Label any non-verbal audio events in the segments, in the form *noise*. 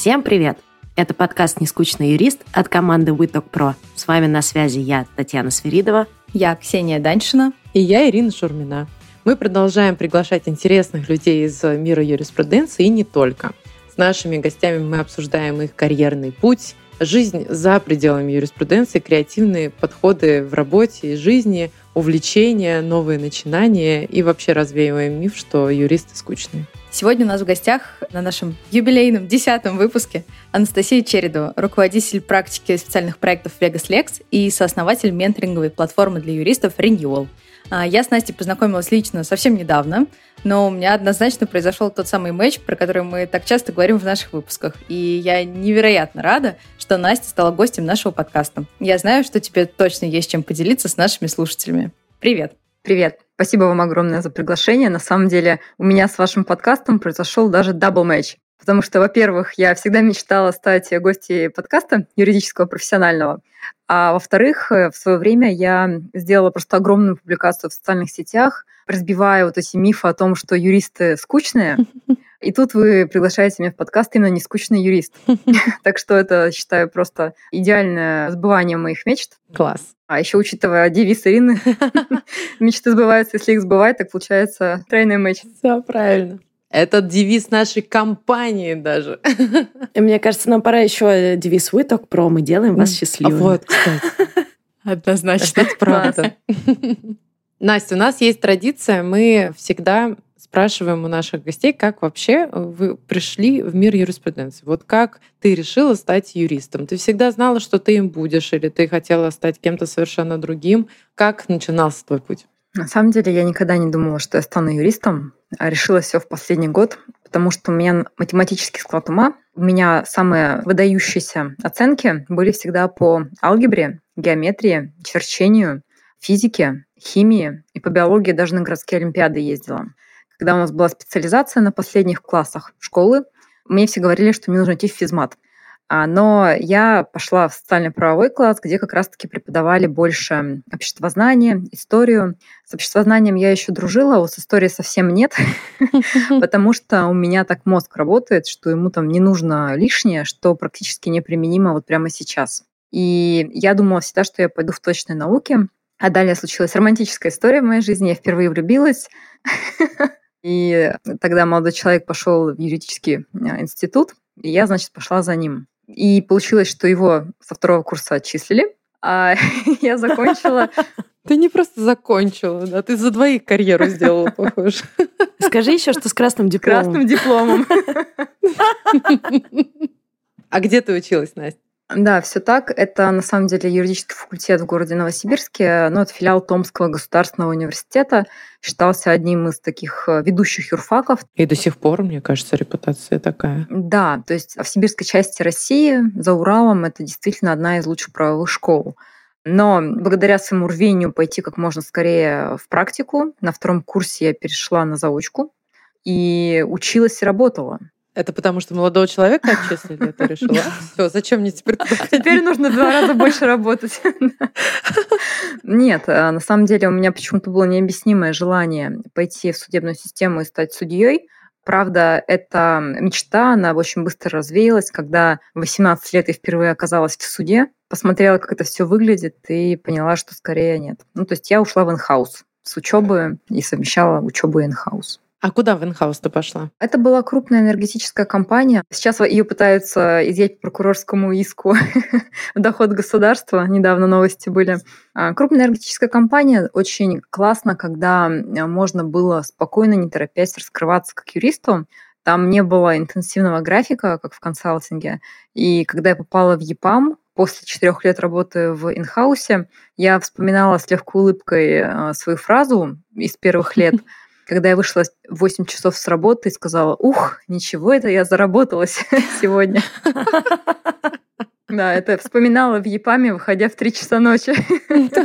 Всем привет! Это подкаст «Нескучный юрист» от команды WeTalk Pro. С вами на связи я, Татьяна Сверидова. Я, Ксения Даньшина. И я, Ирина Шурмина. Мы продолжаем приглашать интересных людей из мира юриспруденции и не только. С нашими гостями мы обсуждаем их карьерный путь, жизнь за пределами юриспруденции, креативные подходы в работе и жизни, увлечения, новые начинания и вообще развеиваем миф, что юристы скучные. Сегодня у нас в гостях на нашем юбилейном десятом выпуске Анастасия Чередова, руководитель практики специальных проектов Vegas Lex и сооснователь менторинговой платформы для юристов Renewal. А, я с Настей познакомилась лично совсем недавно, но у меня однозначно произошел тот самый матч, про который мы так часто говорим в наших выпусках. И я невероятно рада, что Настя стала гостем нашего подкаста. Я знаю, что тебе точно есть чем поделиться с нашими слушателями. Привет! Привет! Спасибо вам огромное за приглашение. На самом деле у меня с вашим подкастом произошел даже double match. Потому что, во-первых, я всегда мечтала стать гостьей подкаста юридического профессионального. А во-вторых, в свое время я сделала просто огромную публикацию в социальных сетях, разбивая вот эти мифы о том, что юристы скучные. *laughs* И тут вы приглашаете меня в подкаст именно не скучный юрист. *laughs* Так что это, считаю, просто идеальное сбывание моих мечт. Класс. А еще учитывая девиз Ирины, *laughs* мечты сбываются, если их сбывать, так получается тройной матч. Все правильно. Это девиз нашей компании даже. *laughs* И мне кажется, нам пора еще девиз «Вы только про, мы делаем вас счастливыми». А вот, кстати. Однозначно. Это правда. Настя, у нас есть традиция, мы всегда спрашиваем у наших гостей, как вообще вы пришли в мир юриспруденции. Вот как ты решила стать юристом? Ты всегда знала, что ты им будешь, или ты хотела стать кем-то совершенно другим? Как начинался твой путь? На самом деле я никогда не думала, что я стану юристом, а решила все в последний год, потому что у меня математический склад ума. У меня самые выдающиеся оценки были всегда по алгебре, геометрии, черчению, физике, химии и по биологии даже на городские олимпиады ездила. Когда у нас была специализация на последних классах школы, мне все говорили, что мне нужно идти в физмат. А, но я пошла в социально-правовой класс, где как раз-таки преподавали больше обществознание, историю. С обществознанием я еще дружила, а вот с историей совсем нет, *laughs* *laughs* потому что у меня так мозг работает, что ему там не нужно лишнее, что практически неприменимо вот прямо сейчас. И я думала всегда, что я пойду в точные науки. А далее случилась романтическая история в моей жизни. Я впервые влюбилась. *laughs* И тогда молодой человек пошел в юридический а, институт, и я, значит, пошла за ним. И получилось, что его со второго курса отчислили, а *laughs* я закончила... *laughs* Ты не просто закончила, да, ты за двоих карьеру сделала, *laughs* похоже. Скажи еще, что с красным дипломом. Красным дипломом. А где ты училась, Настя? Да, все так. Это на самом деле юридический факультет в городе Новосибирске. Ну, это филиал Томского государственного университета. Считался одним из таких э, ведущих юрфаков. И до сих пор, мне кажется, репутация такая. Да, то есть в сибирской части России, за Уралом, это действительно одна из лучших правовых школ. Но благодаря своему рвению пойти как можно скорее в практику, на втором курсе я перешла на заочку и училась и работала. Это потому, что молодого человека отчислили, это решила. Все, зачем мне теперь *laughs* Теперь нужно два раза больше работать. *laughs* Нет, а на самом деле у меня почему-то было необъяснимое желание пойти в судебную систему и стать судьей. Правда, эта мечта, она очень быстро развеялась, когда в 18 лет я впервые оказалась в суде, посмотрела, как это все выглядит, и поняла, что скорее нет. Ну, то есть я ушла в инхаус с учебы и совмещала учебу и инхаус. А куда в инхаус ты пошла? Это была крупная энергетическая компания. Сейчас ее пытаются изъять по прокурорскому иску *laughs* в доход государства. Недавно новости были. А, крупная энергетическая компания очень классно, когда можно было спокойно, не торопясь, раскрываться как юристу. Там не было интенсивного графика, как в консалтинге. И когда я попала в ЕПАМ, после четырех лет работы в инхаусе, я вспоминала с легкой улыбкой а, свою фразу из первых лет *laughs* – когда я вышла в 8 часов с работы и сказала, ух, ничего это я заработалась *laughs* сегодня. *laughs* Да, это вспоминала в ЕПАМе, выходя в 3 часа ночи. *laughs*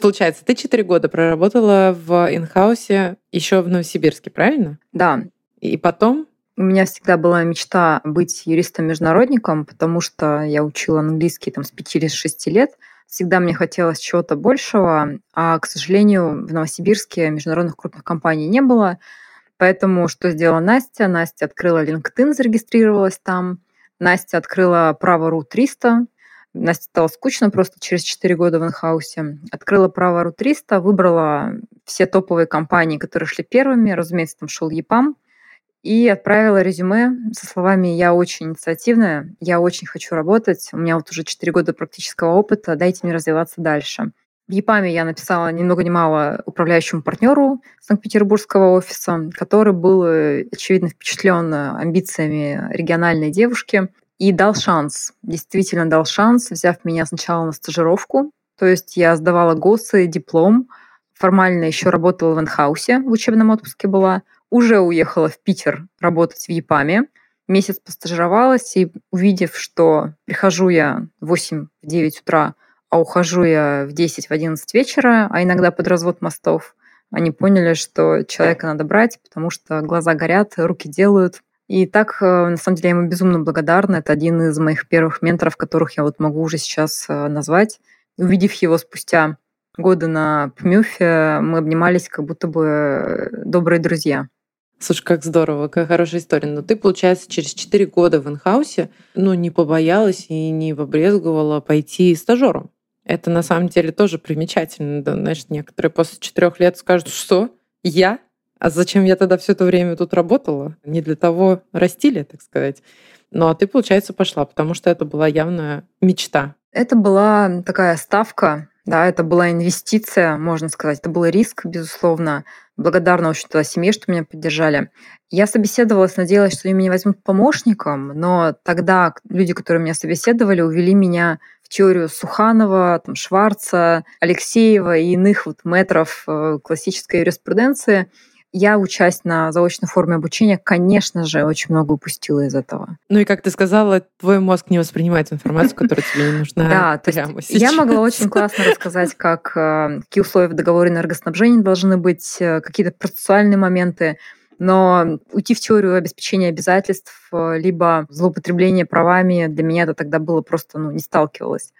Получается, ты 4 года проработала в инхаусе еще в Новосибирске, правильно? Да. И потом? У меня всегда была мечта быть юристом-международником, потому что я учила английский там, с 5 или 6 лет. Всегда мне хотелось чего-то большего, а, к сожалению, в Новосибирске международных крупных компаний не было. Поэтому что сделала Настя? Настя открыла LinkedIn, зарегистрировалась там. Настя открыла право РУ 300. Настя стало скучно просто через 4 года в инхаусе. Открыла право РУ 300, выбрала все топовые компании, которые шли первыми. Разумеется, там шел ЕПАМ. И отправила резюме со словами «Я очень инициативная, я очень хочу работать, у меня вот уже 4 года практического опыта, дайте мне развиваться дальше». В ЕПАМе я написала ни много ни мало управляющему партнеру Санкт-Петербургского офиса, который был, э, очевидно, впечатлен амбициями региональной девушки и дал шанс, действительно дал шанс, взяв меня сначала на стажировку, то есть я сдавала ГОСы, диплом, формально еще работала в инхаусе, в учебном отпуске была, уже уехала в Питер работать в ЕПАМе, месяц постажировалась, и увидев, что прихожу я в 8-9 утра а ухожу я в 10, в 11 вечера, а иногда под развод мостов, они поняли, что человека надо брать, потому что глаза горят, руки делают. И так, э, на самом деле, я ему безумно благодарна. Это один из моих первых менторов, которых я вот могу уже сейчас э, назвать. Увидев его спустя годы на Пмюфе, мы обнимались как будто бы э, добрые друзья. Слушай, как здорово, какая хорошая история. Но ты, получается, через 4 года в инхаусе ну, не побоялась и не побрезговала пойти стажером. Это на самом деле тоже примечательно. Да, знаешь, некоторые после четырех лет скажут, что я? А зачем я тогда все это время тут работала? Не для того растили, так сказать. Ну а ты, получается, пошла, потому что это была явная мечта. Это была такая ставка, да, это была инвестиция, можно сказать. Это был риск, безусловно. Благодарна очень туда семье, что меня поддержали. Я собеседовалась, надеялась, что они меня возьмут помощником, но тогда люди, которые меня собеседовали, увели меня теорию Суханова, там, Шварца, Алексеева и иных вот метров э, классической юриспруденции, я, учась на заочной форме обучения, конечно же, очень много упустила из этого. Ну и как ты сказала, твой мозг не воспринимает информацию, которая тебе не нужна. Да, то есть я могла очень классно рассказать, как, э, какие условия в договоре энергоснабжения должны быть, э, какие-то процессуальные моменты, но уйти в теорию обеспечения обязательств, э, либо злоупотребление правами, для меня это тогда было просто, ну, не сталкивалось.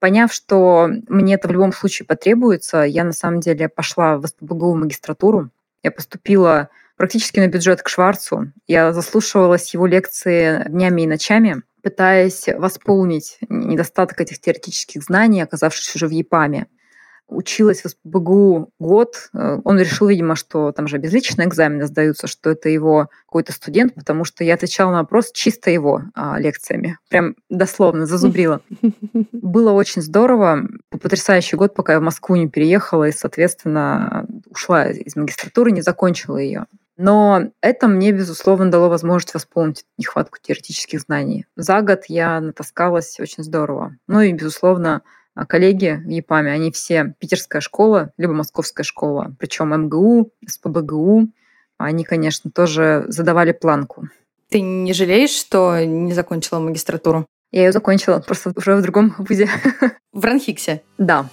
Поняв, что мне это в любом случае потребуется, я на самом деле пошла в СПБГУ магистратуру. Я поступила практически на бюджет к Шварцу. Я заслушивалась его лекции днями и ночами, пытаясь восполнить недостаток этих теоретических знаний, оказавшись уже в ЕПАМе училась в СПБГУ год. Э, он решил, видимо, что там же обезличенные экзамены сдаются, что это его какой-то студент, потому что я отвечала на вопрос чисто его а, лекциями. Прям дословно зазубрила. *laughs* Было очень здорово. Потрясающий год, пока я в Москву не переехала и, соответственно, ушла из магистратуры, не закончила ее. Но это мне, безусловно, дало возможность восполнить нехватку теоретических знаний. За год я натаскалась очень здорово. Ну и, безусловно, коллеги в ЕПАМе, они все питерская школа, либо московская школа, причем МГУ, СПБГУ, они, конечно, тоже задавали планку. Ты не жалеешь, что не закончила магистратуру? Я ее закончила, просто уже в другом вузе. В Ранхиксе? Да.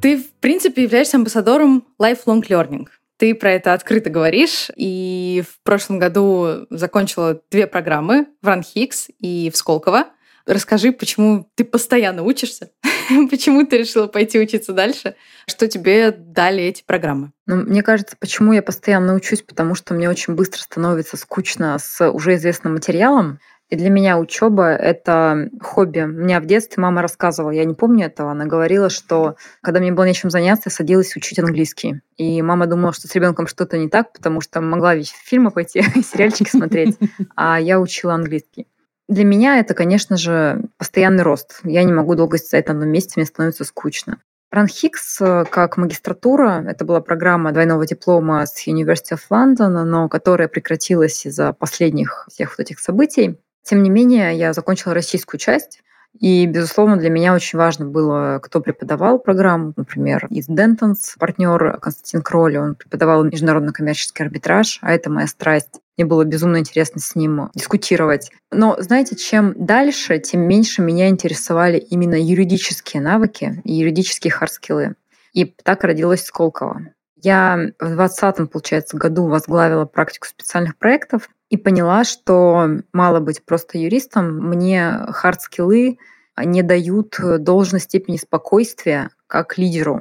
Ты, в принципе, являешься амбассадором lifelong learning. Ты про это открыто говоришь, и в прошлом году закончила две программы в Ранхикс и в Сколково. Расскажи, почему ты постоянно учишься, *laughs* почему ты решила пойти учиться дальше, что тебе дали эти программы? Ну, мне кажется, почему я постоянно учусь, потому что мне очень быстро становится скучно с уже известным материалом. И для меня учеба — это хобби. Меня в детстве мама рассказывала, я не помню этого, она говорила, что когда мне было нечем заняться, я садилась учить английский. И мама думала, что с ребенком что-то не так, потому что могла ведь фильмы пойти, *laughs* сериальчики смотреть, а я учила английский. Для меня это, конечно же, постоянный рост. Я не могу долго стоять на одном месте, мне становится скучно. Ранхикс э, как магистратура, это была программа двойного диплома с University of London, но которая прекратилась из-за последних всех вот этих событий. Тем не менее, я закончила российскую часть, и, безусловно, для меня очень важно было, кто преподавал программу. Например, из Dentons партнер Константин Кролль, он преподавал международный коммерческий арбитраж, а это моя страсть. Мне было безумно интересно с ним дискутировать. Но, знаете, чем дальше, тем меньше меня интересовали именно юридические навыки и юридические hard skill ы. И так родилась Сколково. Я в 2020, получается, году возглавила практику специальных проектов и поняла, что мало быть просто юристом. Мне hard skill ы не дают должной степени спокойствия как лидеру.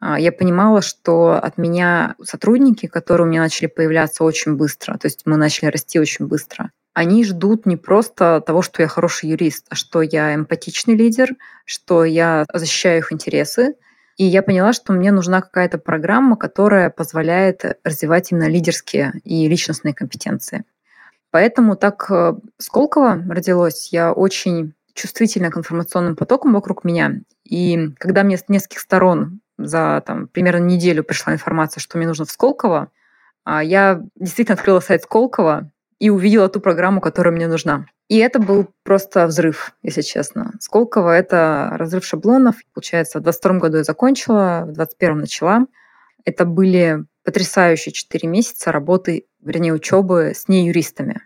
а, я понимала, что от меня сотрудники, которые у меня начали появляться очень быстро, то есть мы начали расти очень быстро, они ждут не просто того, что я хороший юрист, а что я эмпатичный лидер, что я защищаю их интересы. И я поняла, что мне нужна какая-то программа, которая позволяет развивать именно лидерские и личностные компетенции. Поэтому так э, Сколково родилось. Я очень чувствительна к информационным потокам вокруг меня. И когда мне с нескольких сторон за там, примерно неделю пришла информация, что мне нужно в Сколково, а, я действительно открыла сайт Сколково и увидела ту программу, которая мне нужна. И это был просто взрыв, если честно. Сколково — это разрыв шаблонов. Получается, в 22 году я закончила, в 21 начала. Это были потрясающие 4 месяца работы, вернее, учебы с неюристами.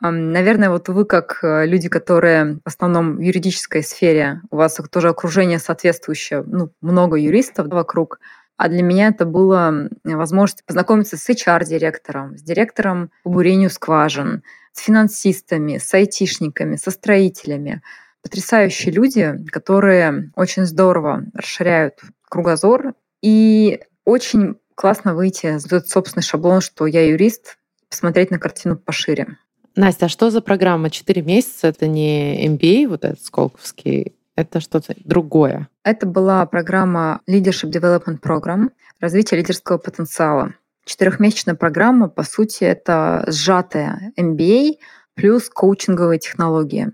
Наверное, вот вы как э, люди, которые в основном в юридической сфере, у вас тоже окружение соответствующее, ну, много юристов вокруг, а для меня это было возможность познакомиться с HR-директором, с директором по бурению скважин, с финансистами, с айтишниками, со строителями. Потрясающие люди, которые очень здорово расширяют кругозор. И очень классно выйти за этот собственный шаблон, что я юрист, посмотреть на картину пошире. Настя, а что за программа? Четыре месяца? Это не MBA, вот этот Сколковский, это что-то другое? Это была программа Leadership Development Program, развитие лидерского потенциала. Четырехмесячная программа, по сути, это сжатая MBA плюс коучинговые технологии.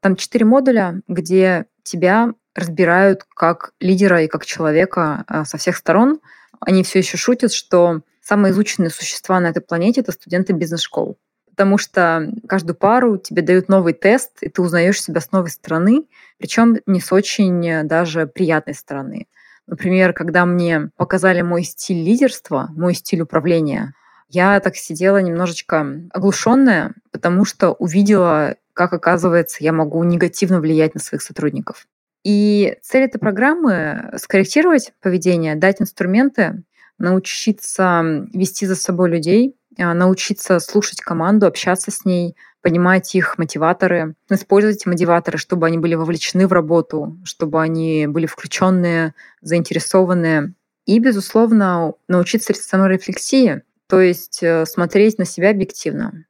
Там четыре модуля, где тебя разбирают как лидера и как человека а, со всех сторон. Они все еще шутят, что самые изученные существа на этой планете — это студенты бизнес-школ потому что каждую пару тебе дают новый тест, и ты узнаешь себя с новой стороны, причем не с очень даже приятной стороны. Например, когда мне показали мой стиль лидерства, мой стиль управления, я так сидела немножечко оглушенная, потому что увидела, как, оказывается, я могу негативно влиять на своих сотрудников. И цель этой программы — скорректировать поведение, дать инструменты, научиться вести за собой людей, а, научиться слушать команду, общаться с ней, понимать их мотиваторы, использовать мотиваторы, чтобы они были вовлечены в работу, чтобы они были включенные, заинтересованные. И, безусловно, научиться саморефлексии, то есть э, смотреть на себя объективно.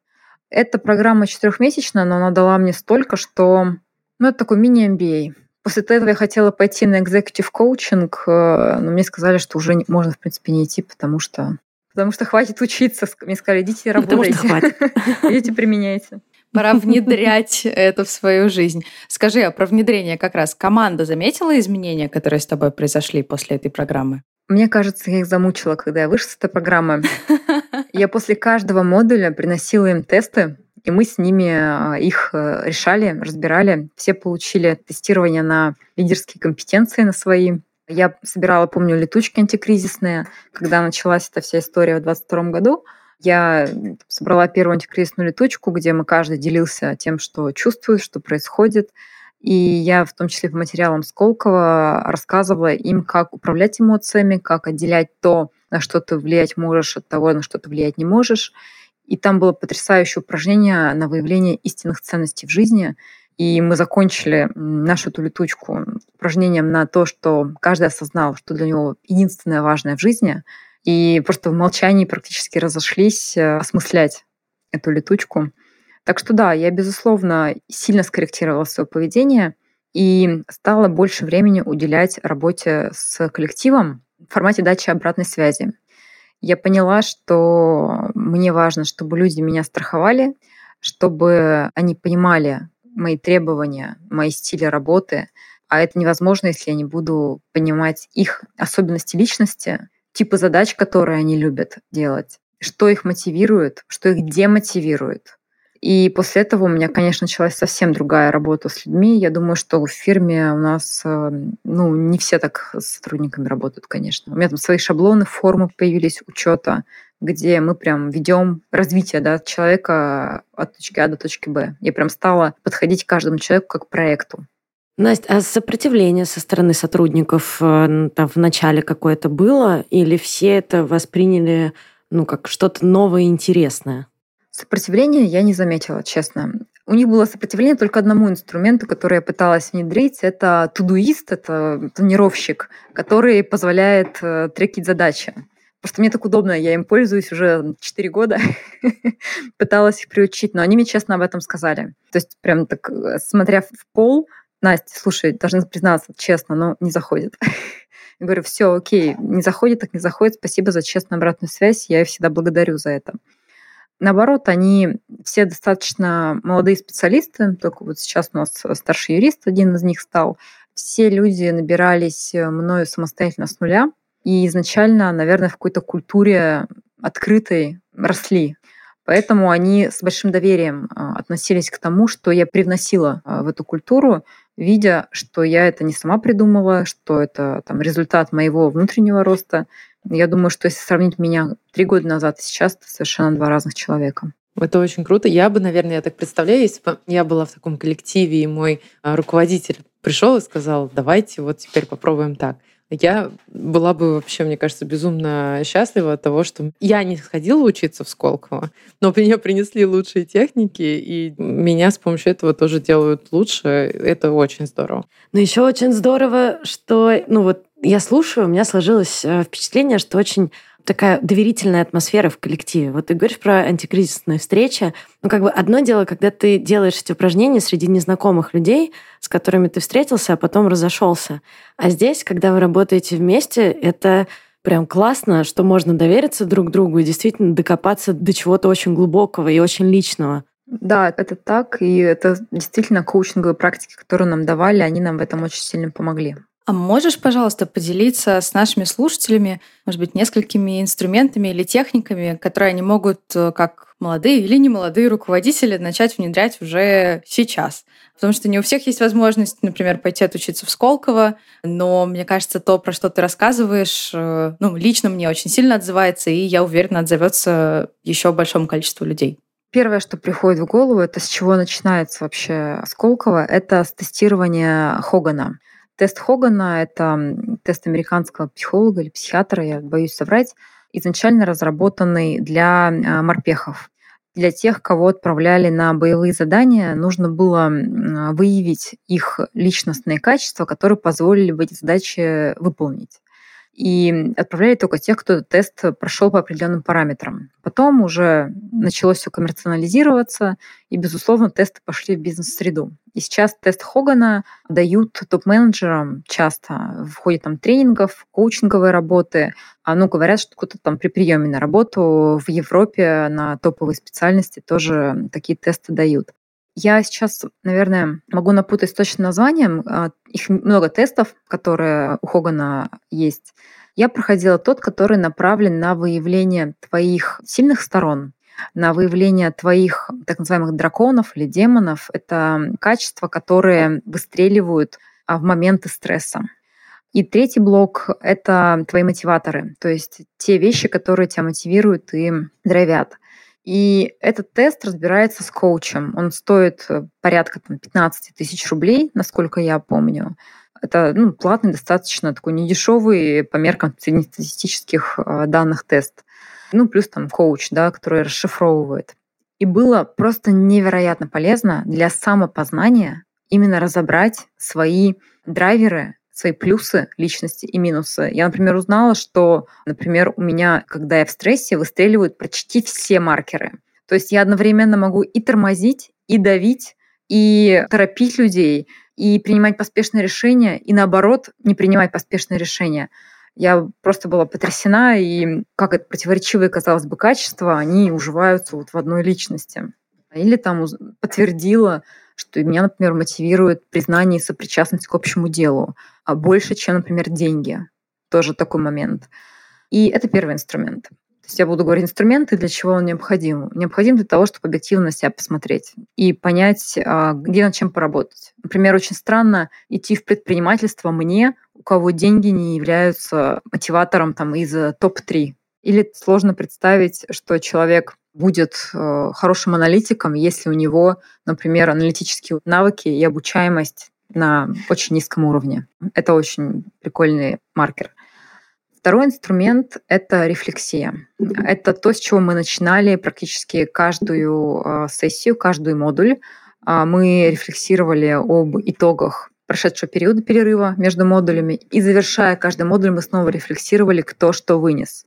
Эта программа четырехмесячная, но она дала мне столько, что ну, это такой мини-MBA. После этого я хотела пойти на executive коучинг, но мне сказали, что уже можно, в принципе, не идти, потому что потому что хватит учиться. Мне сказали, идите работайте. Потому что хватит. *laughs* Идите применяйте. Пора внедрять это в свою жизнь. Скажи, а про внедрение как раз команда заметила изменения, которые с тобой произошли после этой программы? Мне кажется, я их замучила, когда я вышла с этой программы. Я после каждого модуля приносила им тесты, и мы с ними а, их э, решали, разбирали. Все получили тестирование на лидерские компетенции на свои. Я собирала, помню, летучки антикризисные, когда началась эта вся история в 2022 году. Я собрала первую антикризисную летучку, где мы каждый делился тем, что чувствует, что происходит. И я в том числе по материалам Сколково рассказывала им, как управлять эмоциями, как отделять то, на что ты влиять можешь, от того, на что ты влиять не можешь. И там было потрясающее упражнение на выявление истинных ценностей в жизни. И мы закончили нашу эту летучку упражнением на то, что каждый осознал, что для него единственное важное в жизни, и просто в молчании практически разошлись э, осмыслять эту летучку. Так что да, я, безусловно, сильно скорректировала свое поведение и стала больше времени уделять работе с коллективом в формате дачи обратной связи. Я поняла, что мне важно, чтобы люди меня страховали, чтобы они понимали, мои требования, мои стили работы, а это невозможно, если я не буду понимать их особенности личности, типы задач, которые они любят делать, что их мотивирует, что их демотивирует. И после этого у меня, конечно, началась совсем другая работа с людьми. Я думаю, что в фирме у нас, э, ну, не все так с сотрудниками работают, конечно. У меня там свои шаблоны, формы появились учета, где мы прям ведем развитие да, человека от точки А до точки Б. Я прям стала подходить к каждому человеку как к проекту. Настя, а сопротивление со стороны сотрудников э, там в начале какое-то было, или все это восприняли ну, как что-то новое и интересное? Сопротивления я не заметила, честно. У них было сопротивление только одному инструменту, который я пыталась внедрить. Это тудуист, это планировщик, который позволяет э, трекить задачи. Просто мне так удобно, я им пользуюсь уже 4 года. *laughs* Пыталась их приучить, но они мне честно об этом сказали. То есть прям так, э, смотря в пол, Настя, слушай, должна признаться честно, но не заходит. *laughs* Я говорю, все, окей, не заходит, так не заходит, спасибо за честную обратную связь, я их всегда благодарю за это. Наоборот, они все достаточно молодые специалисты, только вот сейчас у нас старший юрист, один из них стал. Все люди набирались мною самостоятельно с нуля, и изначально, наверное, в какой-то культуре открытой росли. Поэтому они с большим доверием а, относились к тому, что я привносила а, в эту культуру, видя, что я это не сама придумала, что это там, результат моего внутреннего роста. Я думаю, что если сравнить меня три года назад и сейчас, это совершенно два разных человека. Это очень круто. Я бы, наверное, я так представляю, если бы я была в таком коллективе, и мой а, руководитель пришел и сказал, давайте вот теперь попробуем так. Я была бы вообще, мне кажется, безумно счастлива от того, что я не сходила учиться в Сколково, но *laughs* мне принесли лучшие техники, и меня с помощью этого тоже делают лучше. Это очень здорово. Но еще очень здорово, что, ну вот я слушаю, у меня сложилось э, впечатление, что очень такая доверительная атмосфера в коллективе. Вот ты говоришь про антикризисные встречи. Ну, как бы одно дело, когда ты делаешь эти упражнения среди незнакомых людей, с которыми ты встретился, а потом разошелся. А здесь, когда вы работаете вместе, это прям классно, что можно довериться друг другу и действительно докопаться до чего-то очень глубокого и очень личного. Да, это так, и это действительно коучинговые практики, которые нам давали, они нам в этом очень сильно помогли. А можешь, пожалуйста, поделиться с нашими слушателями, может быть, несколькими инструментами или техниками, которые они могут, э, как молодые или немолодые руководители, начать внедрять уже сейчас? Потому что не у всех есть возможность, например, пойти отучиться в Сколково, но мне кажется, то, про что ты рассказываешь, э, ну, лично мне очень сильно отзывается, и я уверена, отзовется еще большому количеству людей. Первое, что приходит в голову, это с чего начинается вообще Сколково, это с тестирования Хогана. Тест Хогана — это тест американского психолога или психиатра, я боюсь соврать, изначально разработанный для а, морпехов. Для тех, кого отправляли на боевые задания, нужно было выявить их личностные качества, которые позволили бы эти задачи выполнить и отправляли только тех, кто тест прошел по определенным параметрам. Потом уже началось все коммерциализироваться, и, безусловно, тесты пошли в бизнес-среду. И сейчас тест Хогана дают топ-менеджерам часто в ходе там, тренингов, коучинговой работы. А, ну, говорят, что кто-то там при приеме на работу в Европе на топовые специальности тоже такие тесты дают. Я сейчас, наверное, могу напутать с точным названием. А, их много тестов, которые у Хогана есть. Я проходила тот, который направлен на выявление твоих сильных сторон, на выявление твоих так называемых драконов или демонов. Это качества, которые выстреливают а, в моменты стресса. И третий блок — это твои мотиваторы, то есть те вещи, которые тебя мотивируют и драйвят. И этот тест разбирается с коучем. Он стоит э, порядка там, 15 тысяч рублей, насколько я помню. Это ну, платный, достаточно такой недешевый по меркам среднестатистических э, данных тест. Ну, плюс там коуч, да, который расшифровывает. И было просто невероятно полезно для самопознания именно разобрать свои драйверы, свои плюсы личности и минусы. Я, например, узнала, что, например, у меня, когда я в стрессе, выстреливают почти все маркеры. То есть я одновременно могу и тормозить, и давить, и торопить людей, и принимать поспешные решения, и наоборот, не принимать поспешные решения. Я просто была потрясена, и как это противоречивые, казалось бы, качества, они уживаются вот в одной личности. Или там подтвердила что меня, например, мотивирует признание и сопричастность к общему делу а больше, чем, например, деньги. Тоже такой момент. И это первый инструмент. То есть я буду говорить инструменты, для чего он необходим. Необходим для того, чтобы объективно на себя посмотреть и понять, а, где над чем поработать. Например, очень странно идти в предпринимательство мне, у кого деньги не являются мотиватором там, из э, топ-3. Или сложно представить, что человек будет э, хорошим аналитиком, если у него, например, аналитические навыки и обучаемость на очень низком уровне. Это очень прикольный маркер. Второй инструмент — это рефлексия. Это то, с чего мы начинали практически каждую э, сессию, каждый модуль. а, мы рефлексировали об итогах прошедшего периода перерыва между модулями. И завершая каждый модуль, мы снова рефлексировали, кто что вынес.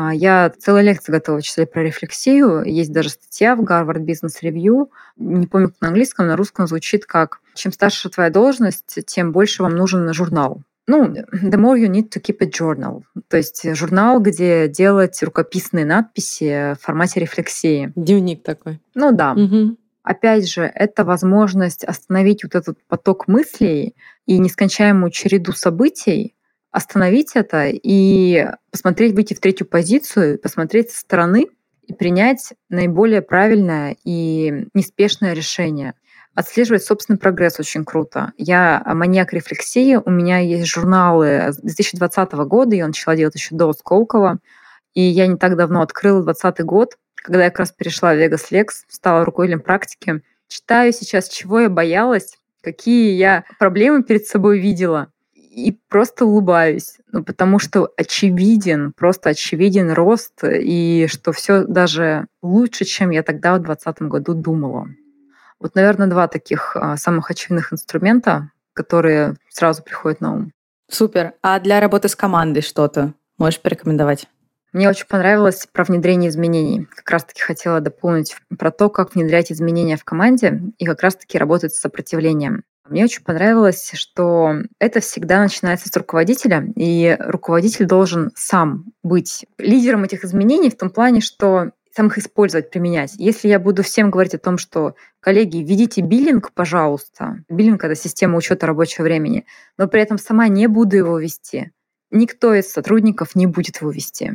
А, я целую лекцию готова читать про рефлексию. Есть даже статья в Harvard Business Review. Не помню, как на английском, на русском звучит как «Чем старше твоя должность, тем больше вам нужен журнал». Ну, the more you need to keep a journal. То есть журнал, где делать рукописные надписи в формате рефлексии. Дневник такой. Ну да. Угу. Опять же, это возможность остановить вот этот поток мыслей и нескончаемую череду событий, остановить это и посмотреть, выйти в третью позицию, посмотреть со стороны и принять наиболее правильное и неспешное решение. Отслеживать собственный прогресс очень круто. Я маньяк рефлексии, у меня есть журналы с 2020 года, я начала делать еще до Сколково, и я не так давно открыла 2020 год, когда я как раз перешла в Vegas Lex, стала руководителем практики. Читаю сейчас, чего я боялась, какие я проблемы перед собой видела, и просто улыбаюсь, ну, потому что очевиден, просто очевиден рост, и что все даже лучше, чем я тогда в 2020 году думала. Вот, наверное, два таких а, самых очевидных инструмента, которые сразу приходят на ум. Супер. А для работы с командой что-то можешь порекомендовать? Мне очень понравилось про внедрение изменений. Как раз-таки хотела дополнить про то, как внедрять изменения в команде и как раз-таки работать с сопротивлением. Мне очень понравилось, что это всегда начинается с руководителя, и руководитель должен сам быть лидером этих изменений в том плане, что сам их использовать, применять. Если я буду всем говорить о том, что, коллеги, введите биллинг, пожалуйста. Биллинг — это система учета рабочего времени, но при этом сама не буду его вести. Никто из сотрудников не будет его вести.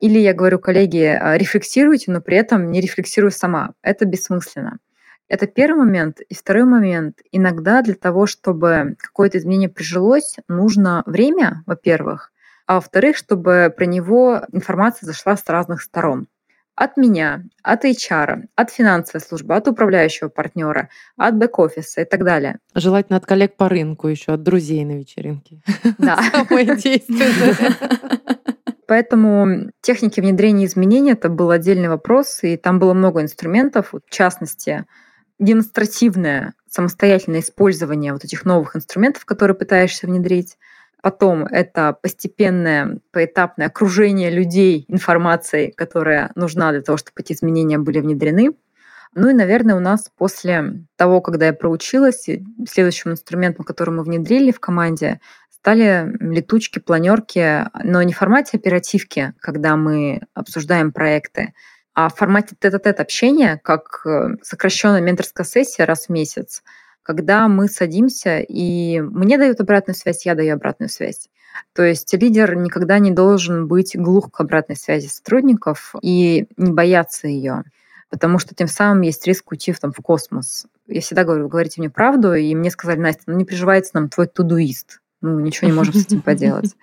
Или я говорю, коллеги, а, рефлексируйте, но при этом не рефлексирую сама. Это бессмысленно. Это первый момент. И второй момент. Иногда для того, чтобы какое-то изменение прижилось, нужно время, во-первых, а во-вторых, чтобы про него информация зашла с разных сторон. От меня, от HR, от финансовой службы, от управляющего партнера, от бэк-офиса и так далее. Желательно от коллег по рынку еще, от друзей на вечеринке. Да. *laughs* Самое действенное. Поэтому техники внедрения изменений это был отдельный вопрос, и там было много инструментов, в частности, демонстративное самостоятельное использование вот этих новых инструментов, которые пытаешься внедрить. Потом это постепенное, поэтапное окружение людей информацией, которая нужна для того, чтобы эти изменения были внедрены. Ну и, наверное, у нас после того, когда я проучилась, следующим инструментом, который мы внедрили в команде, стали летучки, планерки, но не в формате оперативки, когда мы обсуждаем проекты, а в формате тет-а-тет общения, как э, сокращенная менторская сессия раз в месяц, когда мы садимся, и мне дают обратную связь, я даю обратную связь. То есть лидер никогда не должен быть глух к обратной связи сотрудников и не бояться ее, потому что тем самым есть риск уйти в, там, в космос. Я всегда говорю, говорите мне правду, и мне сказали, Настя, ну не приживается нам твой тудуист ну, ничего не можем с этим *laughs* поделать.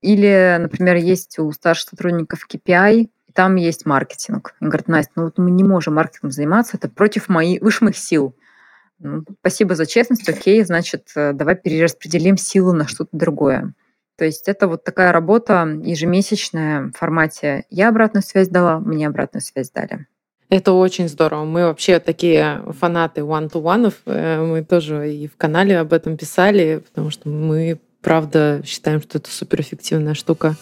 Или, например, есть у старших сотрудников KPI, там есть маркетинг. И говорят, Настя, ну вот мы не можем маркетингом заниматься, это против моих, *laughs* выше сил. Ну, спасибо за честность, окей, значит, э, давай перераспределим силу на что-то другое. То есть это вот такая работа ежемесячная в формате «я обратную связь дала, мне обратную связь дали». Это очень здорово. Мы вообще такие фанаты one-to-one. Э, мы тоже и в канале об этом писали, потому что мы, правда, считаем, что это суперэффективная штука.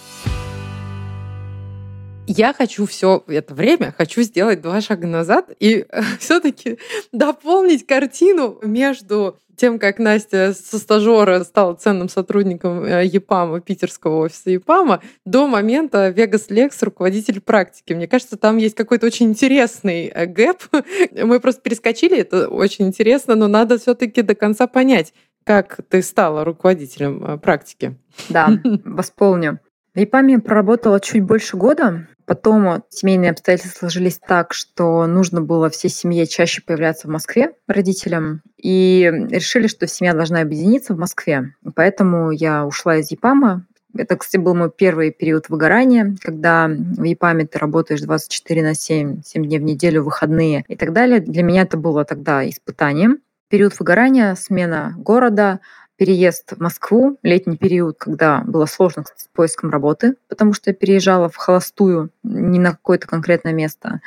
Я хочу все это время, хочу сделать два шага назад и *laughs* все-таки дополнить картину между тем, как Настя со стажера стала ценным сотрудником э, ЕПАМа, питерского офиса ЕПАМа, до момента Vegas Lex руководитель практики. Мне кажется, там есть какой-то очень интересный э, гэп. *laughs* Мы просто перескочили, это очень интересно, но надо все-таки до конца понять, как ты стала руководителем э, практики. Да, *laughs* восполню. В ЕПАМе проработала чуть больше года. Потом семейные обстоятельства сложились так, что нужно было всей семье чаще появляться в Москве родителям. И решили, что семья должна объединиться в Москве. Поэтому я ушла из ЕПАМа. Это, кстати, был мой первый период выгорания, когда в ЕПАМе ты работаешь 24 на 7, 7 дней в неделю, выходные и так далее. Для меня это было тогда испытанием. Период выгорания, смена города, переезд в Москву, летний период, когда было сложно с поиском работы, потому что я переезжала в холостую, не на какое-то конкретное место.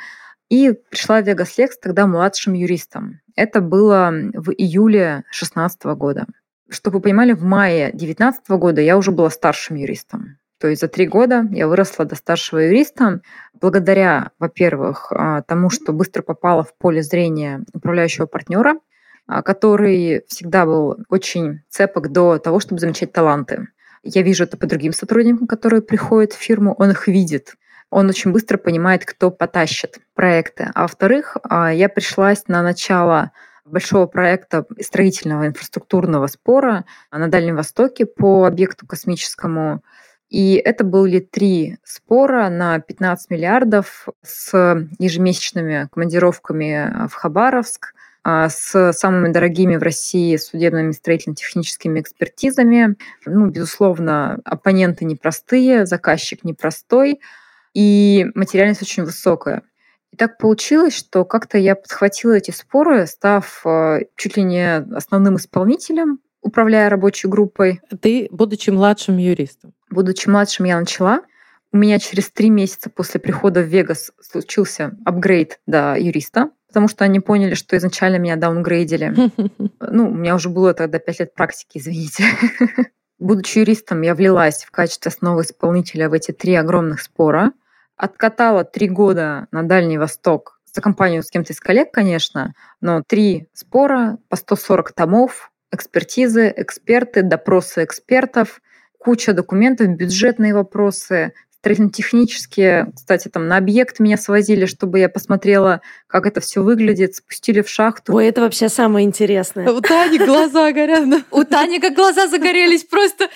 И пришла в Lex тогда младшим юристом. Это было в июле 2016 года. Чтобы вы понимали, в мае 2019 года я уже была старшим юристом. То есть за три года я выросла до старшего юриста благодаря, во-первых, а, тому, что быстро попала в поле зрения управляющего партнера, который всегда был очень цепок до того, чтобы замечать таланты. Я вижу это по другим сотрудникам, которые приходят в фирму, он их видит. Он очень быстро понимает, кто потащит проекты. А во-вторых, а, я пришлась на начало большого проекта строительного инфраструктурного спора на Дальнем Востоке по объекту космическому. И это были три спора на 15 миллиардов с ежемесячными командировками в Хабаровск, а, с самыми дорогими в России судебными строительно-техническими экспертизами. Ну, безусловно, оппоненты непростые, заказчик непростой, и материальность очень высокая. И так получилось, что как-то я подхватила эти споры, став а, чуть ли не основным исполнителем, управляя рабочей группой. Ты, будучи младшим юристом? Будучи младшим, я начала. У меня через три месяца после прихода в Вегас случился апгрейд до юриста, потому что они поняли, что изначально меня даунгрейдили. *laughs* Ну, у меня уже было тогда пять лет практики, извините. *laughs* Будучи юристом, я влилась в качестве основного исполнителя в эти три огромных спора. Откатала три года на Дальний Восток за компанию с кем-то из коллег, конечно, но три спора по 140 томов, экспертизы, эксперты, допросы экспертов, куча документов, бюджетные вопросы, строительно-технические. Кстати, там на объект меня свозили, чтобы я посмотрела, как это все выглядит, спустили в шахту. Ой, это вообще самое интересное. У Тани глаза горят. У Тани как глаза загорелись просто,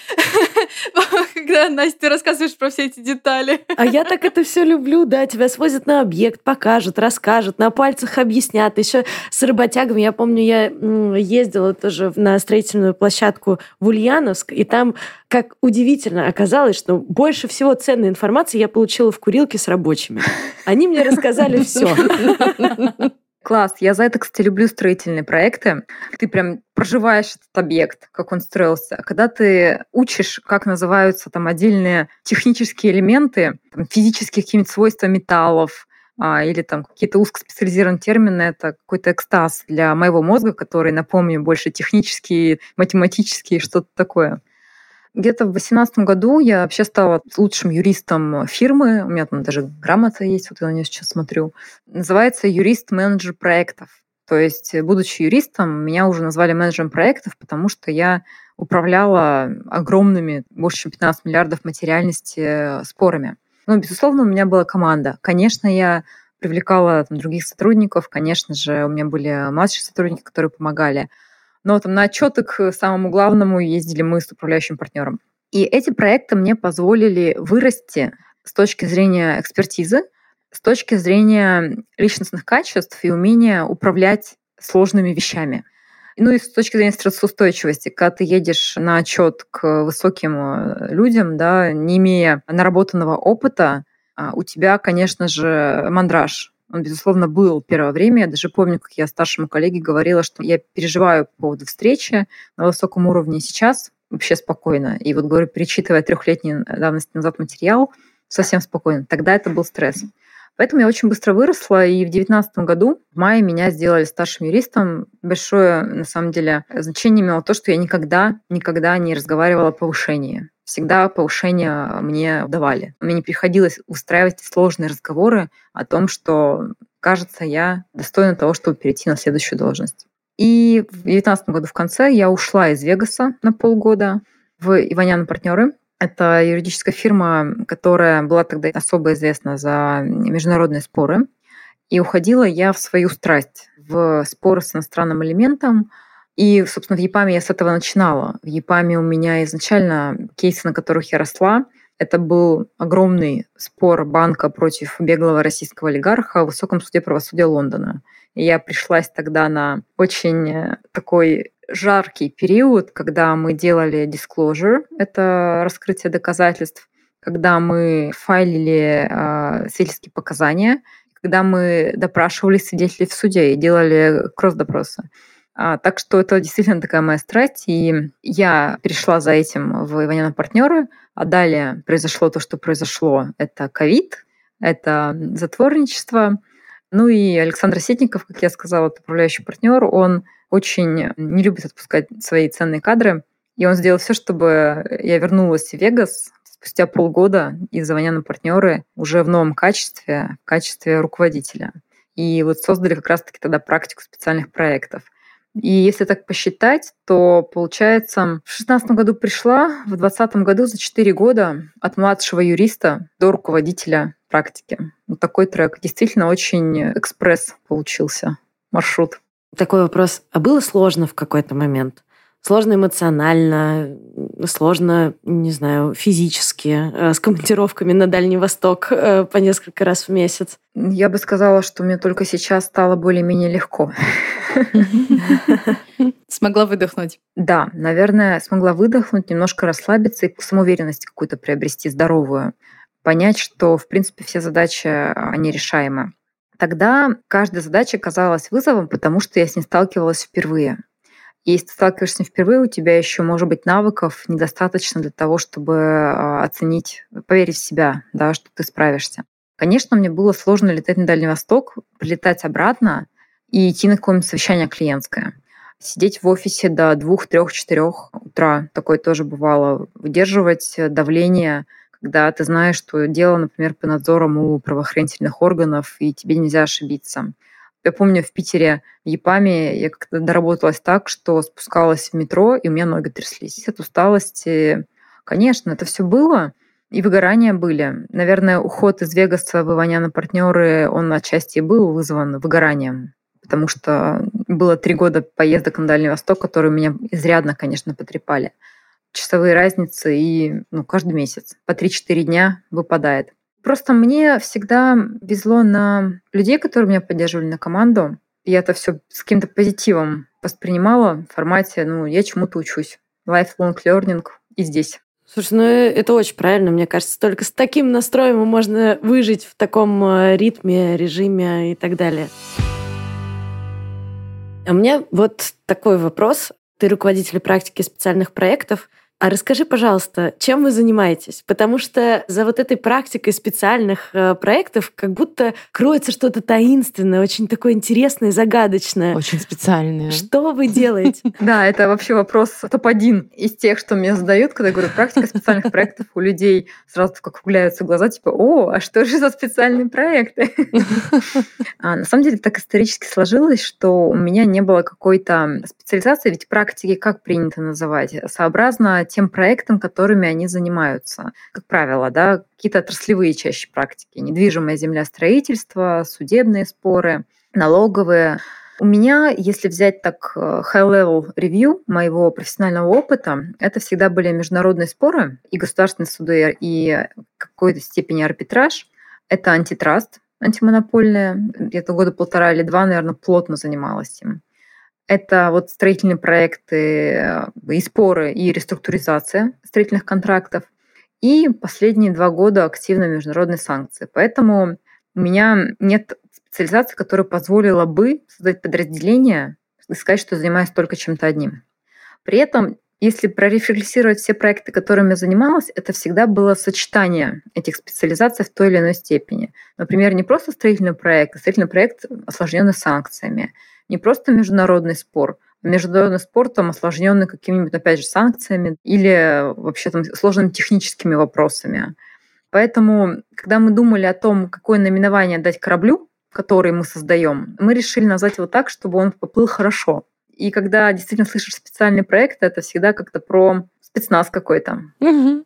*laughs* когда, Настя, ты рассказываешь про все эти детали. А я так это все люблю, да, тебя свозят на объект, покажут, расскажут, на пальцах объяснят. Еще с работягами, я помню, я ездила тоже на строительную площадку в Ульяновск, и там, как удивительно оказалось, что больше всего ценной информации я получила в курилке с рабочими. Они мне рассказали *laughs* все. Класс. Я за это, кстати, люблю строительные проекты. Ты прям проживаешь этот объект, как он строился. А когда ты учишь, как называются там отдельные технические элементы, там, физические какие-нибудь свойства металлов, а, или там какие-то узкоспециализированные термины, это какой-то экстаз для моего мозга, который, напомню, больше технический, математический, что-то такое. Где-то в 2018 году я вообще стала лучшим юристом фирмы. У меня там даже грамота есть, вот я на нее сейчас смотрю. Называется юрист-менеджер проектов. То есть, будучи юристом, меня уже назвали менеджером проектов, потому что я управляла огромными, больше чем 15 миллиардов материальности спорами. Ну, безусловно, у меня была команда. Конечно, я привлекала там, других сотрудников, конечно же, у меня были младшие сотрудники, которые помогали. Но там на отчеты к самому главному ездили мы с управляющим партнером. И эти проекты мне позволили вырасти с точки зрения экспертизы, с точки зрения личностных качеств и умения управлять сложными вещами. Ну и с точки зрения стрессоустойчивости, когда ты едешь на отчет к высоким э, людям, да, не имея наработанного опыта, а, у тебя, конечно же, мандраж. Он, безусловно, был первое время. Я даже помню, как я старшему коллеге говорила, что я переживаю по поводу встречи на высоком уровне сейчас вообще спокойно. И вот, говорю, перечитывая трехлетний давности назад материал, совсем спокойно. Тогда это был стресс. Поэтому я очень быстро выросла, и в 2019 году, в мае, меня сделали старшим юристом. Большое, на самом деле, значение имело то, что я никогда, никогда не разговаривала о повышении всегда повышение мне давали. Мне не приходилось устраивать сложные разговоры о том, что, кажется, я достойна того, чтобы перейти на следующую должность. И в 2019 году в конце я ушла из Вегаса на полгода в Иванян партнеры. Это юридическая фирма, которая была тогда особо известна за международные споры. И уходила я в свою страсть, в споры с иностранным элементом, и, собственно, в ЕПАМе я с этого начинала. В ЕПАМе у меня изначально кейсы, на которых я росла, это был огромный спор банка против беглого российского олигарха в Высоком суде правосудия Лондона. И я пришлась тогда на очень э, такой жаркий период, когда мы делали disclosure, это раскрытие доказательств, когда мы файлили э, свидетельские показания, когда мы допрашивали свидетелей в суде и делали кросс-допросы. А, так что это действительно такая моя страсть, и я перешла за этим в Иваняна партнеры, а далее произошло то, что произошло. Это ковид, это затворничество, Ну и Александр Сетников, как я сказала, управляющий партнер, он очень не любит отпускать свои ценные кадры. И он сделал все, чтобы я вернулась в Вегас спустя полгода из звоня на партнеры уже в новом качестве, в качестве руководителя. И вот создали как раз-таки тогда практику специальных проектов. И если так посчитать, то получается, в 2016 году пришла, в 2020 году за 4 года от младшего юриста до руководителя практики. Вот такой трек. Действительно очень экспресс получился маршрут. Такой вопрос. А было сложно в какой-то момент? Сложно эмоционально, сложно, не знаю, физически, э, с командировками на Дальний Восток э, по несколько раз в месяц? Я бы сказала, что мне только сейчас стало более-менее легко. *laughs* Смогла выдохнуть. Да, наверное, смогла выдохнуть, немножко расслабиться и самоуверенность какую-то приобрести здоровую. Понять, что, в принципе, все задачи, они решаемы. Тогда каждая задача казалась вызовом, потому что я с ней сталкивалась впервые. Если ты сталкиваешься впервые, у тебя еще, может быть, навыков недостаточно для того, чтобы а, оценить, поверить в себя, да, что ты справишься. Конечно, мне было сложно летать на Дальний Восток, прилетать обратно и идти на какое-нибудь совещание клиентское. Сидеть в офисе до двух, трех, четырех утра, такое тоже бывало. Выдерживать давление, когда ты знаешь, что дело, например, по надзорам у правоохранительных органов, и тебе нельзя ошибиться. Я помню, в Питере, в Япаме, я как-то доработалась так, что спускалась в метро, и у меня ноги тряслись от усталости. Конечно, это все было, и выгорания были. Наверное, уход из Вегаса в Иваня на партнеры, он отчасти был вызван выгоранием, потому что было три года поездок на Дальний Восток, которые меня изрядно, конечно, потрепали. Часовые разницы и ну, каждый месяц по 3-4 дня выпадает. Просто мне всегда везло на людей, которые меня поддерживали на команду. Я это все с каким-то позитивом воспринимала в формате, ну, я чему-то учусь. Lifelong learning и здесь. Слушай, ну это очень правильно, мне кажется. Только с таким настроем можно выжить в таком э, ритме, режиме и так далее. А у меня вот такой вопрос. Ты руководитель практики специальных проектов – а расскажи, пожалуйста, чем вы занимаетесь? Потому что за вот этой практикой специальных э, проектов как будто кроется что-то таинственное, очень такое интересное, загадочное. Очень специальное. Что вы делаете? *laughs* Да, это вообще вопрос топ-1 из тех, что мне задают, когда я говорю практика специальных проектов. У людей сразу как округляются глаза, типа, о, а что же за специальные проекты? *laughs* А, на самом деле так исторически сложилось, что у меня не было какой-то специализации, ведь практики как принято называть? Сообразно тем проектам, которыми они занимаются. Как правило, да, какие-то отраслевые чаще практики. Недвижимое землестроительство, судебные споры, налоговые. У меня, если взять так э, high-level review моего профессионального опыта, это всегда были международные споры и государственные суды, и какой-то степени арбитраж. Это антитраст, антимонопольные. Где-то года полтора или два, наверное, плотно занималась им. Это вот строительные проекты э, и споры, и реструктуризация строительных контрактов. И последние два года активно международные санкции. Поэтому у меня нет специализации, которая позволила бы создать подразделение и сказать, что занимаюсь только чем-то одним. При этом, если прорефлексировать все проекты, которыми я занималась, это всегда было сочетание этих специализаций в той или иной степени. Например, не просто строительный проект, а строительный проект, осложненный санкциями – не просто международный спор, а международный спор там осложненный какими-нибудь, опять же, санкциями или вообще там сложными техническими вопросами. Поэтому, когда мы думали о том, какое наименование дать кораблю, который мы создаем, мы решили назвать его так, чтобы он поплыл хорошо. И когда действительно слышишь специальный проект, это всегда как-то про спецназ какой-то.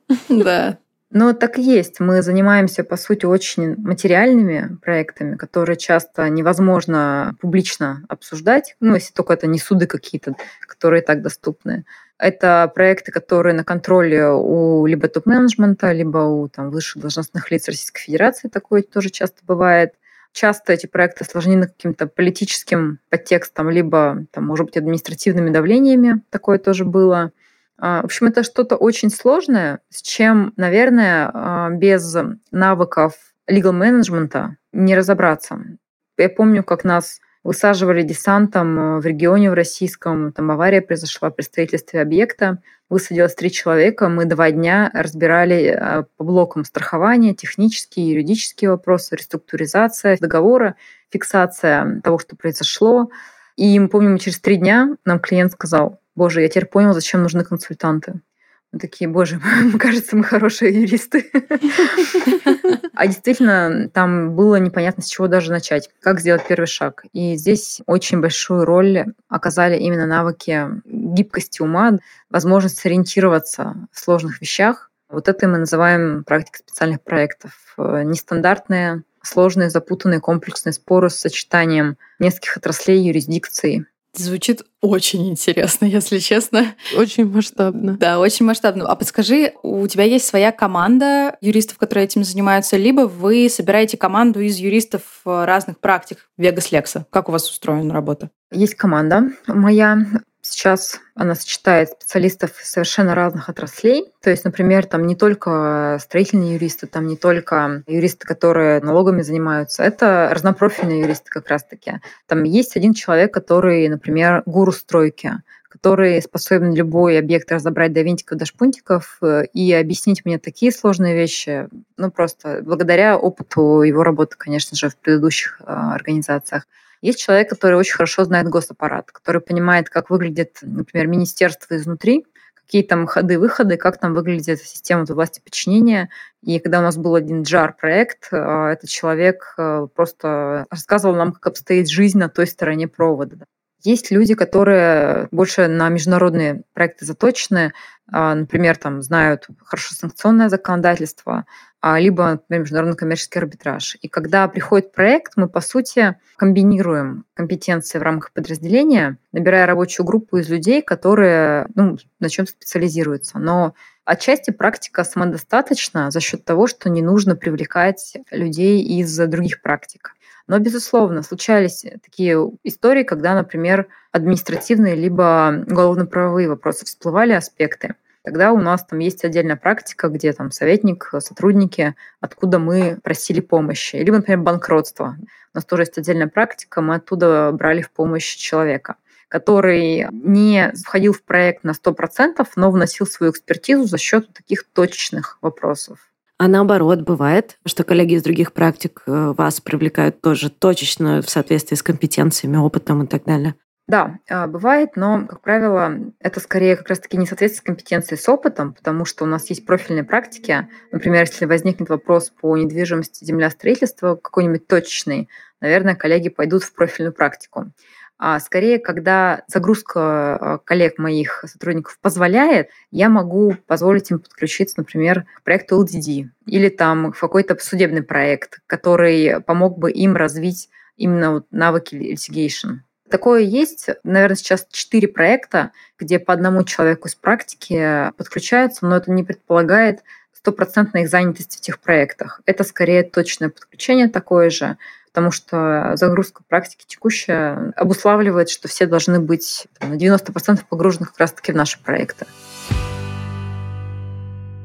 *laughs* Да. Но так и есть. Мы занимаемся, по сути, очень материальными проектами, которые часто невозможно публично обсуждать, ну, если только это не суды какие-то, которые так доступны. Это проекты, которые на контроле у либо топ-менеджмента, либо у там, высших должностных лиц Российской Федерации. Такое тоже часто бывает. Часто эти проекты осложнены каким-то политическим подтекстом, либо, там, может быть, административными давлениями. Такое тоже было. А, в общем, это что-то очень сложное, с чем, наверное, а, без навыков legal менеджмента не разобраться. Я помню, как нас высаживали десантом в регионе в российском, там авария произошла при строительстве объекта, высадилось три человека, мы два дня разбирали э, по блокам страхования, технические, юридические вопросы, реструктуризация договора, фиксация того, что произошло. И мы помним, через три дня нам клиент сказал, боже, я теперь понял, зачем нужны консультанты. Мы такие, боже, *laughs* кажется, мы хорошие юристы. А действительно, там было непонятно, с чего даже начать, как сделать первый шаг. И здесь очень большую роль оказали именно навыки гибкости ума, возможность сориентироваться в сложных вещах. Вот это мы называем практикой специальных проектов. Нестандартные, сложные, запутанные, комплексные споры с сочетанием нескольких отраслей юрисдикции Звучит очень интересно, если честно. Очень масштабно. Да, очень масштабно. А подскажи, у тебя есть своя команда юристов, которые этим занимаются, либо вы собираете команду из юристов разных практик Vegas Lex? Как у вас устроена работа? Есть команда моя. Сейчас она сочетает специалистов совершенно разных отраслей. То есть, например, там не только строительные юристы, там не только юристы, которые налогами занимаются, это разнопрофильные юристы как раз-таки. Там есть один человек, который, например, гуру стройки, который способен любой объект разобрать до винтиков, до шпунтиков э, и объяснить мне такие сложные вещи, ну просто благодаря опыту его работы, конечно же, в предыдущих э, организациях. Есть человек, который очень хорошо знает госаппарат, который понимает, как выглядит, например, министерство изнутри, какие там ходы-выходы, как там выглядит система власти подчинения. И когда у нас был один JAR-проект, э, этот человек э, просто рассказывал нам, как обстоит жизнь на той стороне провода. Есть люди, которые больше на международные проекты заточены, а, например, там знают хорошо санкционное законодательство, а, либо, например, международный коммерческий арбитраж. И когда приходит проект, мы, по сути, комбинируем компетенции в рамках подразделения, набирая рабочую группу из людей, которые ну, на чем специализируются. Но отчасти практика самодостаточна за счет того, что не нужно привлекать людей из других практик. Но, безусловно, случались такие истории, когда, например, административные либо уголовно-правовые вопросы всплывали аспекты. Тогда у нас там есть отдельная практика, где там советник, сотрудники, откуда мы просили помощи. Или, например, банкротство. У нас тоже есть отдельная практика, мы оттуда брали в помощь человека который не входил в проект на 100%, но вносил свою экспертизу за счет таких точечных вопросов. А наоборот, бывает, что коллеги из других практик э, вас привлекают тоже точечно в соответствии с компетенциями, опытом и так далее? Да, а, бывает, но, как правило, это скорее как раз-таки не соответствует компетенции с опытом, потому что у нас есть профильные практики. Например, если возникнет вопрос по недвижимости земля строительства какой-нибудь точечный, наверное, коллеги пойдут в профильную практику а скорее, когда загрузка а, коллег моих сотрудников позволяет, я могу позволить им подключиться, например, к проекту LDD или там какой-то судебный проект, который помог бы им развить именно вот навыки litigation. Такое есть, наверное, сейчас четыре проекта, где по одному человеку из практики подключаются, но это не предполагает стопроцентной занятости в тех проектах. Это скорее точное подключение такое же, потому что загрузка практики текущая обуславливает, что все должны быть на 90% погружены как раз-таки в наши проекты.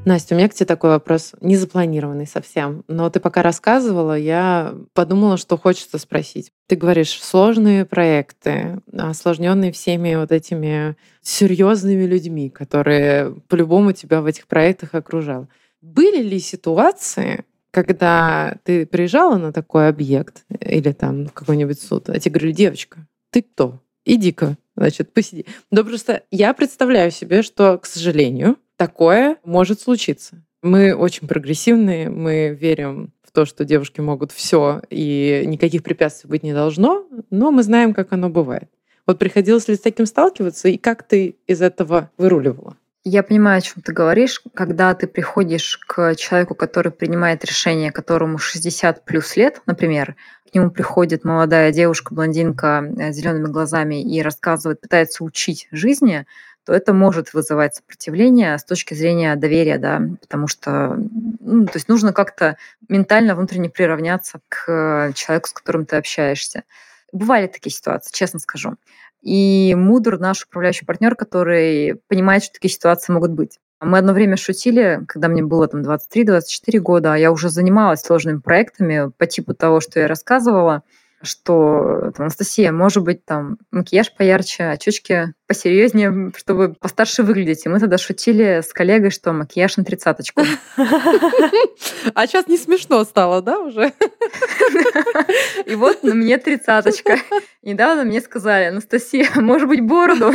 Настя, у меня к тебе такой вопрос, не запланированный совсем, но ты пока рассказывала, я подумала, что хочется спросить. Ты говоришь, сложные проекты, осложненные всеми вот этими серьезными людьми, которые по-любому тебя в этих проектах окружал. Были ли ситуации, когда ты приезжала на такой объект или там какой-нибудь суд, а тебе говорили, девочка, ты кто? Иди-ка, значит, посиди. Да просто я представляю себе, что, к сожалению, такое может случиться. Мы очень прогрессивные, мы верим в то, что девушки могут все и никаких препятствий быть не должно, но мы знаем, как оно бывает. Вот приходилось ли с таким сталкиваться, и как ты из этого выруливала? Я понимаю, о чем ты говоришь. Когда ты приходишь к человеку, который принимает решение, которому 60 плюс лет, например, к нему приходит молодая девушка, блондинка с зелеными глазами и рассказывает, пытается учить жизни, то это может вызывать сопротивление с точки зрения доверия, да, потому что ну, то есть нужно как-то ментально, внутренне приравняться к человеку, с которым ты общаешься. Бывали такие ситуации, честно скажу. И мудр наш управляющий партнер, который понимает, что такие ситуации могут быть. Мы одно время шутили, когда мне было там 23-24 года, а я уже занималась сложными проектами по типу того, что я рассказывала. Что Анастасия, может быть, там макияж поярче, очечки посерьезнее, чтобы постарше выглядеть. И мы тогда шутили с коллегой, что макияж на тридцаточку. *laughs* А сейчас не смешно стало, да, уже? *laughs* И вот на мне тридцаточка. Недавно мне сказали, Анастасия, *laughs* может быть, бороду?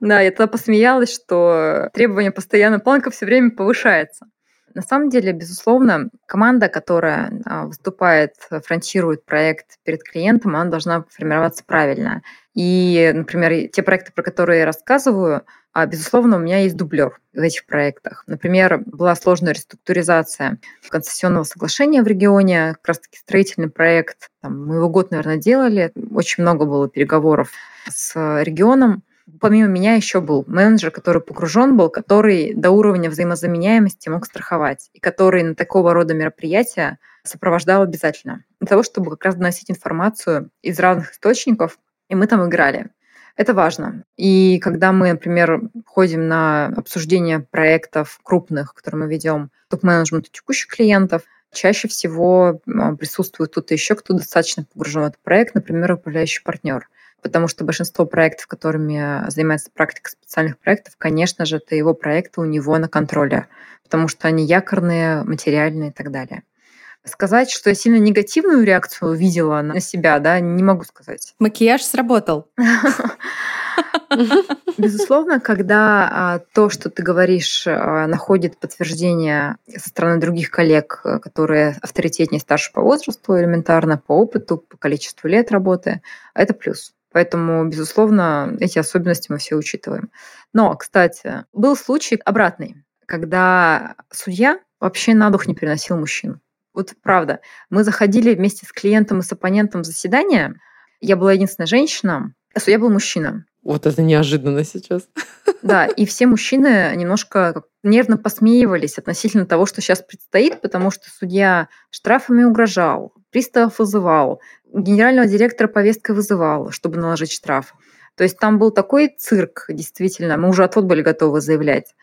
Да, я тогда посмеялась, что требование постоянно, планка все время повышается. На самом деле, безусловно, команда, которая а, выступает, фронтирует проект перед клиентом, она должна формироваться правильно. И, например, те проекты, про которые я рассказываю, а, безусловно, у меня есть дублер в этих проектах. Например, была сложная реструктуризация концессионного соглашения в регионе, как раз-таки строительный проект. Там, мы его год, наверное, делали. Очень много было переговоров с регионом помимо меня еще был менеджер, который погружен был, который до уровня взаимозаменяемости мог страховать, и который на такого рода мероприятия сопровождал обязательно. Для того, чтобы как раз доносить информацию из разных источников, и мы там играли. Это важно. И когда мы, например, ходим на обсуждение проектов крупных, которые мы ведем, топ-менеджменту текущих клиентов, чаще всего а, присутствует кто-то еще, кто достаточно погружен в этот проект, например, управляющий партнер потому что большинство проектов, которыми занимается практика специальных проектов, конечно же, это его проекты у него на контроле, потому что они якорные, материальные и так далее. Сказать, что я сильно негативную реакцию увидела на себя, да, не могу сказать. *laughs* Макияж сработал. *laughs* *laughs* Безусловно, когда а, то, что ты говоришь, а, находит подтверждение со стороны других коллег, которые авторитетнее старше по возрасту, элементарно по опыту, по количеству лет работы, это плюс. Поэтому, безусловно, эти особенности мы все учитываем. Но, кстати, был случай обратный, когда судья вообще на дух не переносил мужчин. Вот правда. Мы заходили вместе с клиентом и с оппонентом в заседание. Я была единственная женщина, а судья был мужчина. Вот это неожиданно сейчас. Да, и все мужчины немножко нервно посмеивались относительно того, что сейчас предстоит, потому что судья штрафами угрожал, приставов вызывал, генерального директора повесткой вызывал, чтобы наложить штраф. То есть там был такой цирк, действительно, мы уже отвод были готовы заявлять.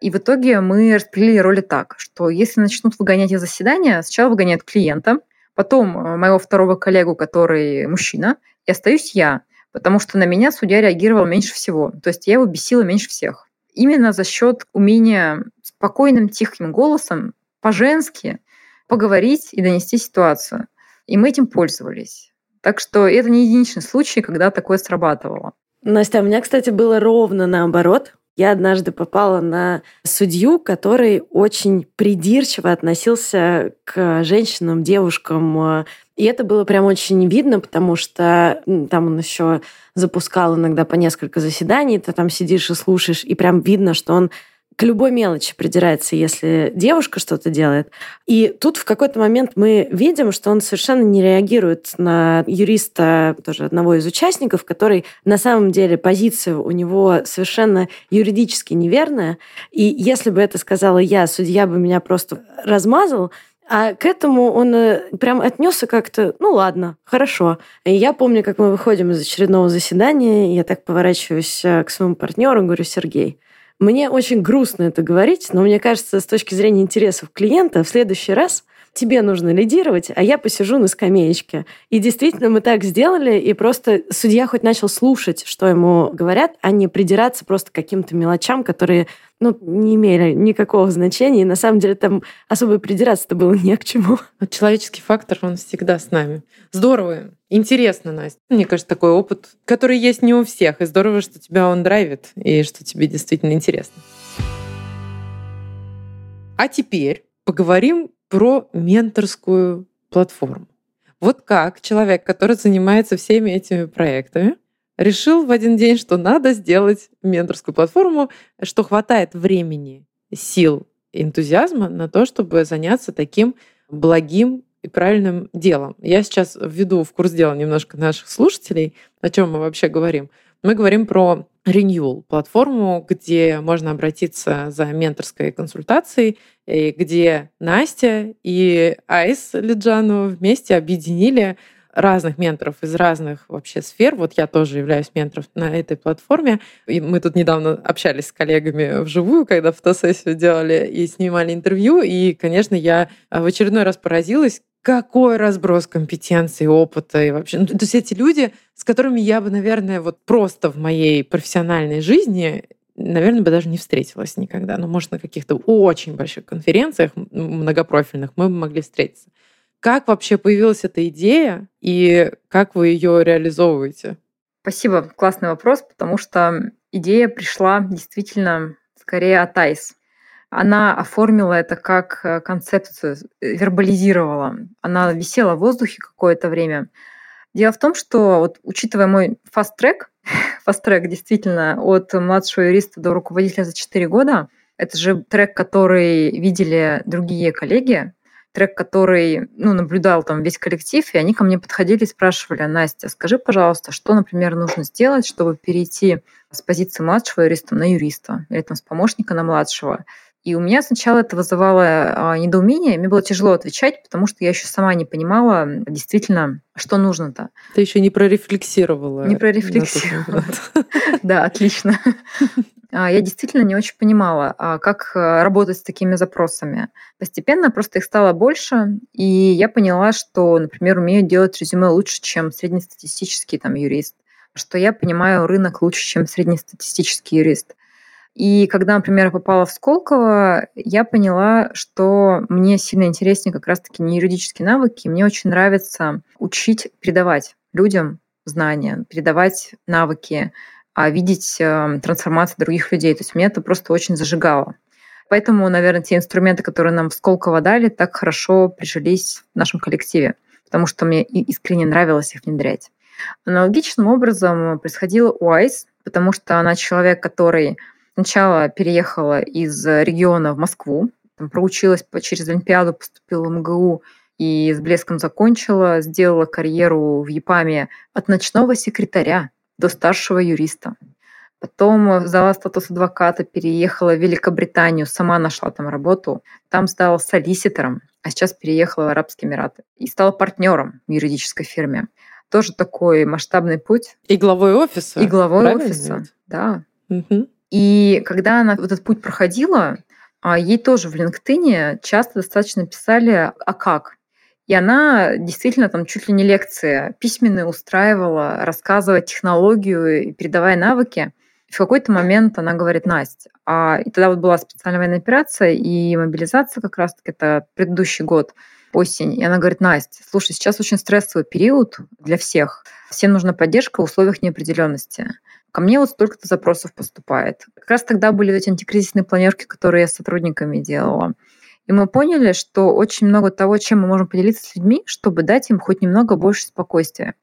И в итоге мы распределили роли так, что если начнут выгонять из заседания, сначала выгоняют клиента, потом э, моего второго коллегу, который мужчина, и остаюсь я, потому что на меня судья реагировал меньше всего. То есть я его бесила меньше всех. Именно за счет умения спокойным, тихим голосом, по-женски поговорить и донести ситуацию. И мы этим пользовались. Так что это не единичный случай, когда такое срабатывало. Настя, у меня, кстати, было ровно наоборот. Я однажды попала на судью, который очень придирчиво относился к женщинам, девушкам. И это было прям очень видно, потому что там он еще запускал иногда по несколько заседаний, ты там сидишь и слушаешь, и прям видно, что он к любой мелочи придирается, если девушка что-то делает. И тут в какой-то момент мы видим, что он совершенно не реагирует на юриста, тоже одного из участников, который на самом деле позиция у него совершенно юридически неверная. И если бы это сказала я, судья бы меня просто размазал, а к этому он э, прям отнесся как-то, ну ладно, хорошо. И я помню, как мы выходим из очередного заседания, я так поворачиваюсь э, к своему партнеру, говорю, Сергей, мне очень грустно это говорить, но мне кажется, с точки зрения интересов клиента, в следующий раз тебе нужно лидировать, а я посижу на скамеечке. И действительно мы так сделали, и просто судья хоть начал слушать, что ему говорят, а не придираться просто к каким-то мелочам, которые ну, не имели никакого значения. И на самом деле там особо придираться-то было не к чему. Вот человеческий фактор, он всегда с нами. Здорово, интересно, Настя. Мне кажется, такой опыт, который есть не у всех. И здорово, что тебя он драйвит, и что тебе действительно интересно. А теперь поговорим про менторскую платформу. Вот как человек, который занимается всеми этими проектами, решил в один день, что надо сделать менторскую платформу, что хватает времени, сил, энтузиазма на то, чтобы заняться таким благим и правильным делом. Я сейчас введу в курс дела немножко наших слушателей, о чем мы вообще говорим. Мы говорим про Renewal, платформу, где можно обратиться за менторской консультацией, и где Настя и Айс Лиджану вместе объединили разных менторов из разных вообще сфер. Вот я тоже являюсь ментором на этой платформе. И мы тут недавно общались с коллегами вживую, когда фотосессию делали и снимали интервью. И, конечно, я в очередной раз поразилась, какой разброс компетенций, опыта и вообще. Ну, то есть эти люди, с которыми я бы, наверное, вот просто в моей профессиональной жизни, наверное, бы даже не встретилась никогда. Но, может, на каких-то очень больших конференциях многопрофильных мы бы могли встретиться. Как вообще появилась эта идея и как вы ее реализовываете? Спасибо, классный вопрос, потому что идея пришла действительно скорее от Айс она оформила это как э, концепцию, э, вербализировала. Она висела в воздухе какое-то время. Дело в том, что вот, учитывая мой фаст-трек, *laughs* фаст-трек действительно от младшего юриста до руководителя за 4 года, это же трек, который видели другие коллеги, трек, который ну, наблюдал там весь коллектив, и они ко мне подходили и спрашивали, Настя, скажи, пожалуйста, что, например, нужно сделать, чтобы перейти с позиции младшего юриста на юриста или там с помощника на младшего. И у меня сначала это вызывало а, недоумение, мне было тяжело отвечать, потому что я еще сама не понимала действительно, что нужно-то. Ты еще не прорефлексировала. Не прорефлексировала. *laughs* Да, отлично. *laughs* А, я действительно не очень понимала, а, как работать с такими запросами. Постепенно просто их стало больше, и я поняла, что, например, умею делать резюме лучше, чем среднестатистический там, юрист, что я понимаю рынок лучше, чем среднестатистический юрист. И когда, например, я попала в Сколково, я поняла, что мне сильно интереснее как раз-таки не юридические навыки, мне очень нравится учить, передавать людям знания, передавать навыки, а видеть э, трансформацию других людей. То есть меня это просто очень зажигало. Поэтому, наверное, те инструменты, которые нам в Сколково дали, так хорошо прижились в нашем коллективе, потому что мне искренне нравилось их внедрять. Аналогичным образом происходило у Айс, потому что она человек, который Сначала переехала из региона в Москву, там проучилась через Олимпиаду, поступила в МГУ и с блеском закончила, сделала карьеру в ЕПАМе от ночного секретаря до старшего юриста. Потом взяла статус адвоката, переехала в Великобританию, сама нашла там работу. Там стала солиситором, а сейчас переехала в Арабские Эмираты. И стала партнером в юридической фирме. Тоже такой масштабный путь. И главой офиса. И главой Правильно офиса, ведь? да. Угу. И когда она этот путь проходила, а, ей тоже в LinkedIn часто достаточно писали «а как?». И она действительно там чуть ли не лекции письменные устраивала, рассказывая технологию и передавая навыки. И в какой-то момент она говорит, Настя, а и тогда вот была специальная военная операция и мобилизация как раз-таки, это предыдущий год, осень. И она говорит, Настя, слушай, сейчас очень стрессовый период для всех. Всем нужна поддержка в условиях неопределенности. Ко мне вот столько-то запросов поступает. Как раз тогда были эти антикризисные планерки, которые я с сотрудниками делала. И мы поняли, что очень много того, чем мы можем поделиться с людьми, чтобы дать им хоть немного больше спокойствия.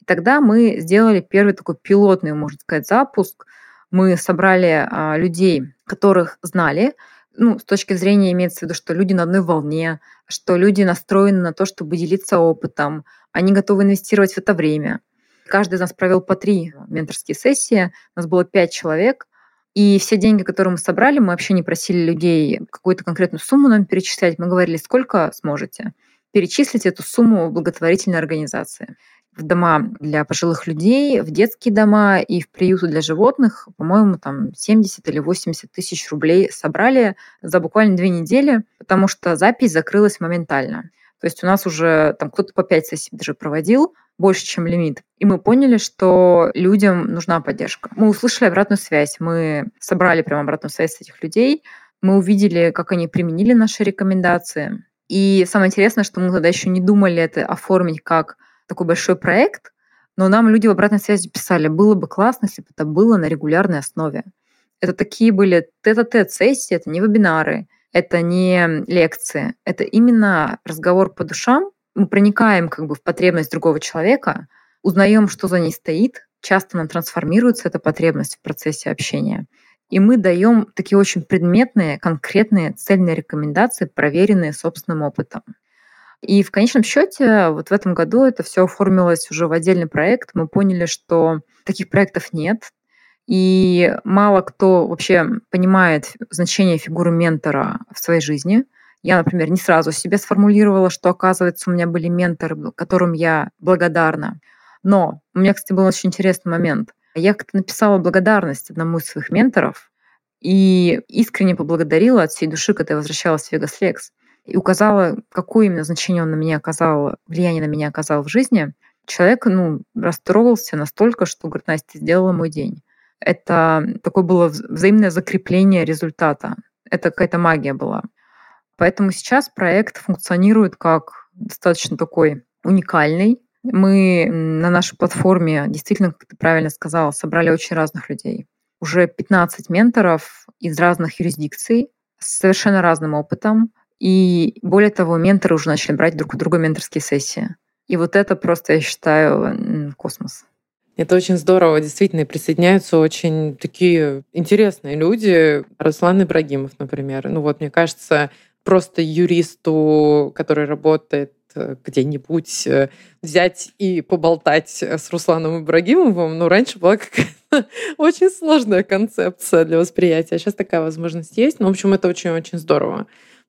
И тогда мы сделали первый такой пилотный, можно сказать, запуск. Мы собрали а, людей, которых знали, ну, с точки зрения имеется в виду, что люди на одной волне, что люди настроены на то, чтобы делиться опытом, они готовы инвестировать в это время. Каждый из нас провел по три менторские сессии. У нас было пять человек. И все деньги, которые мы собрали, мы вообще не просили людей какую-то конкретную сумму нам перечислять. Мы говорили, сколько сможете. Перечислить эту сумму благотворительной организации. В дома для пожилых людей, в детские дома и в приюты для животных, по-моему, там 70 или 80 тысяч рублей собрали за буквально две недели, потому что запись закрылась моментально. То есть у нас уже там кто-то по 5 сессий даже проводил, больше, чем лимит. И мы поняли, что людям нужна поддержка. Мы услышали обратную связь, мы собрали прям обратную связь с этих людей, мы увидели, как они применили наши рекомендации. И самое интересное, что мы тогда еще не думали это оформить как такой большой проект, но нам люди в обратной связи писали, было бы классно, если бы это было на регулярной основе. Это такие были тет-а-тет сессии, это не вебинары, это не лекции, это именно разговор по душам. Мы проникаем как бы в потребность другого человека, узнаем, что за ней стоит, часто нам трансформируется эта потребность в процессе общения. И мы даем такие очень предметные, конкретные, цельные рекомендации, проверенные собственным опытом. И в конечном счете вот в этом году это все оформилось уже в отдельный проект. Мы поняли, что таких проектов нет. И мало кто вообще понимает значение фигуры ментора в своей жизни. Я, например, не сразу себе сформулировала, что, оказывается, у меня были менторы, которым я благодарна. Но у меня, кстати, был очень интересный момент. Я как-то написала благодарность одному из своих менторов и искренне поблагодарила от всей души, когда я возвращалась в Vegas Lex. И указала, какое именно значение он на меня оказал, влияние на меня оказал в жизни, человек ну, расстроился настолько, что говорит, Настя, сделала мой день. Это такое было взаимное закрепление результата. Это какая-то магия была. Поэтому сейчас проект функционирует как достаточно такой уникальный. Мы на нашей платформе, действительно, как ты правильно сказала, собрали очень разных людей. Уже 15 менторов из разных юрисдикций с совершенно разным опытом. И более того, менторы уже начали брать друг у друга менторские сессии. И вот это просто, я считаю, космос. Это очень здорово. Действительно, присоединяются очень такие интересные люди. Руслан Ибрагимов, например. Ну вот, мне кажется, просто юристу, который работает э, где-нибудь э, взять и поболтать с Русланом Ибрагимовым, ну, раньше была какая-то *laughs* очень сложная концепция для восприятия. Сейчас такая возможность есть. Ну, в общем, это очень-очень здорово.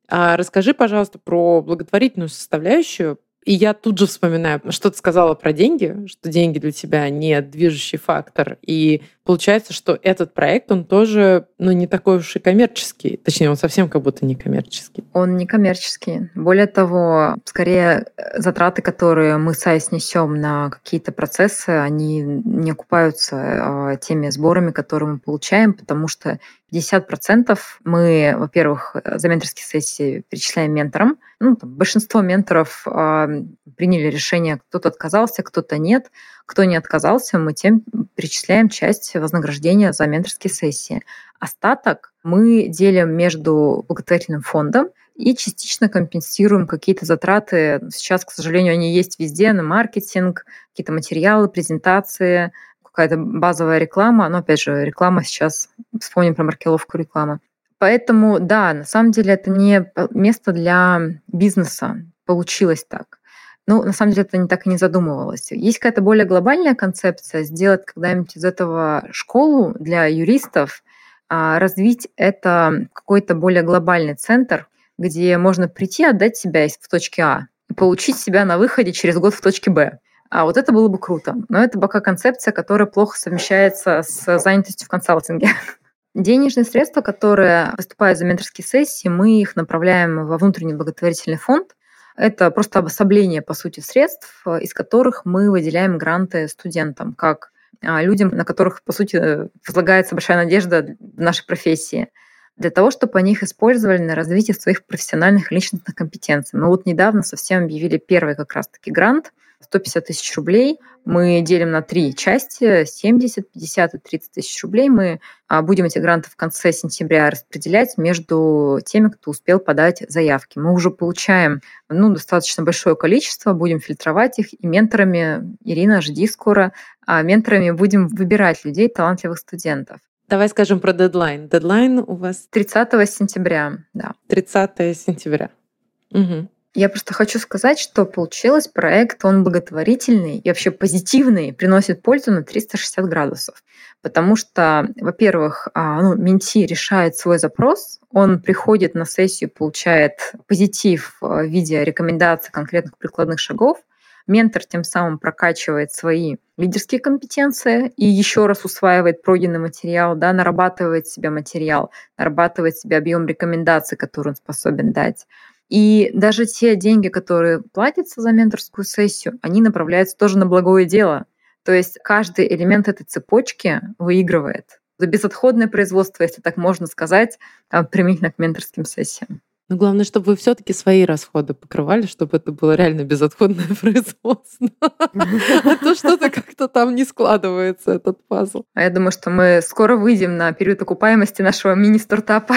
А расскажи, пожалуйста, про благотворительную составляющую. И я тут же вспоминаю, что ты сказала про деньги, что деньги для тебя не движущий фактор. И получается, что этот проект, он тоже ну, не такой уж и коммерческий. Точнее, он совсем как будто не коммерческий. Он не коммерческий. Более того, скорее затраты, которые мы сайс несем на какие-то процессы, они не окупаются а, теми сборами, которые мы получаем, потому что 50% мы, во-первых, за менторские сессии перечисляем менторам. Ну, там, большинство менторов э, приняли решение, кто-то отказался, кто-то нет. Кто не отказался, мы тем перечисляем часть вознаграждения за менторские сессии. Остаток мы делим между благотворительным фондом и частично компенсируем какие-то затраты. Сейчас, к сожалению, они есть везде, на маркетинг, какие-то материалы, презентации, какая-то базовая реклама. Но, опять же, реклама сейчас, вспомним про маркировку рекламы. Поэтому, да, на самом деле это не место для бизнеса. Получилось так. Ну, на самом деле, это не так и не задумывалось. Есть какая-то более глобальная концепция сделать когда-нибудь из этого школу для юристов, а, развить это какой-то более глобальный центр, где можно прийти, отдать себя в точке А и получить себя на выходе через год в точке Б. А вот это было бы круто. Но это пока концепция, которая плохо совмещается с занятостью в консалтинге. *laughs* Денежные средства, которые поступают за менторские сессии, мы их направляем во внутренний благотворительный фонд, это просто обособление, по сути, средств, из которых мы выделяем гранты студентам, как а, людям, на которых, по сути, возлагается большая надежда в нашей профессии, для того, чтобы они их использовали на развитие своих профессиональных личностных компетенций. Мы вот недавно совсем объявили первый как раз-таки грант – 150 тысяч рублей мы делим на три части, 70, 50 и 30 тысяч рублей. Мы а, будем эти гранты в конце сентября распределять между теми, кто успел подать заявки. Мы уже получаем ну, достаточно большое количество, будем фильтровать их, и менторами, Ирина, жди скоро, а менторами будем выбирать людей, талантливых студентов. Давай скажем про дедлайн. Дедлайн у вас? 30 сентября, да. 30 сентября. Угу. Я просто хочу сказать, что получилось проект, он благотворительный и вообще позитивный, приносит пользу на 360 градусов. Потому что, во-первых, а, ну, менти решает свой запрос, он приходит на сессию, получает позитив в виде рекомендаций конкретных прикладных шагов, Ментор тем самым прокачивает свои лидерские компетенции и еще раз усваивает пройденный материал, да, нарабатывает себе материал, нарабатывает себе объем рекомендаций, который он способен дать. И даже те деньги, которые платятся за менторскую сессию, они направляются тоже на благое дело. То есть каждый элемент этой цепочки выигрывает. Безотходное производство, если так можно сказать, а, применительно к менторским сессиям. Но главное, чтобы вы все-таки свои расходы покрывали, чтобы это было реально безотходное *laughs* производство. А то что-то как-то там не складывается, этот пазл. А я думаю, что мы скоро выйдем на период окупаемости нашего мини-стартапа.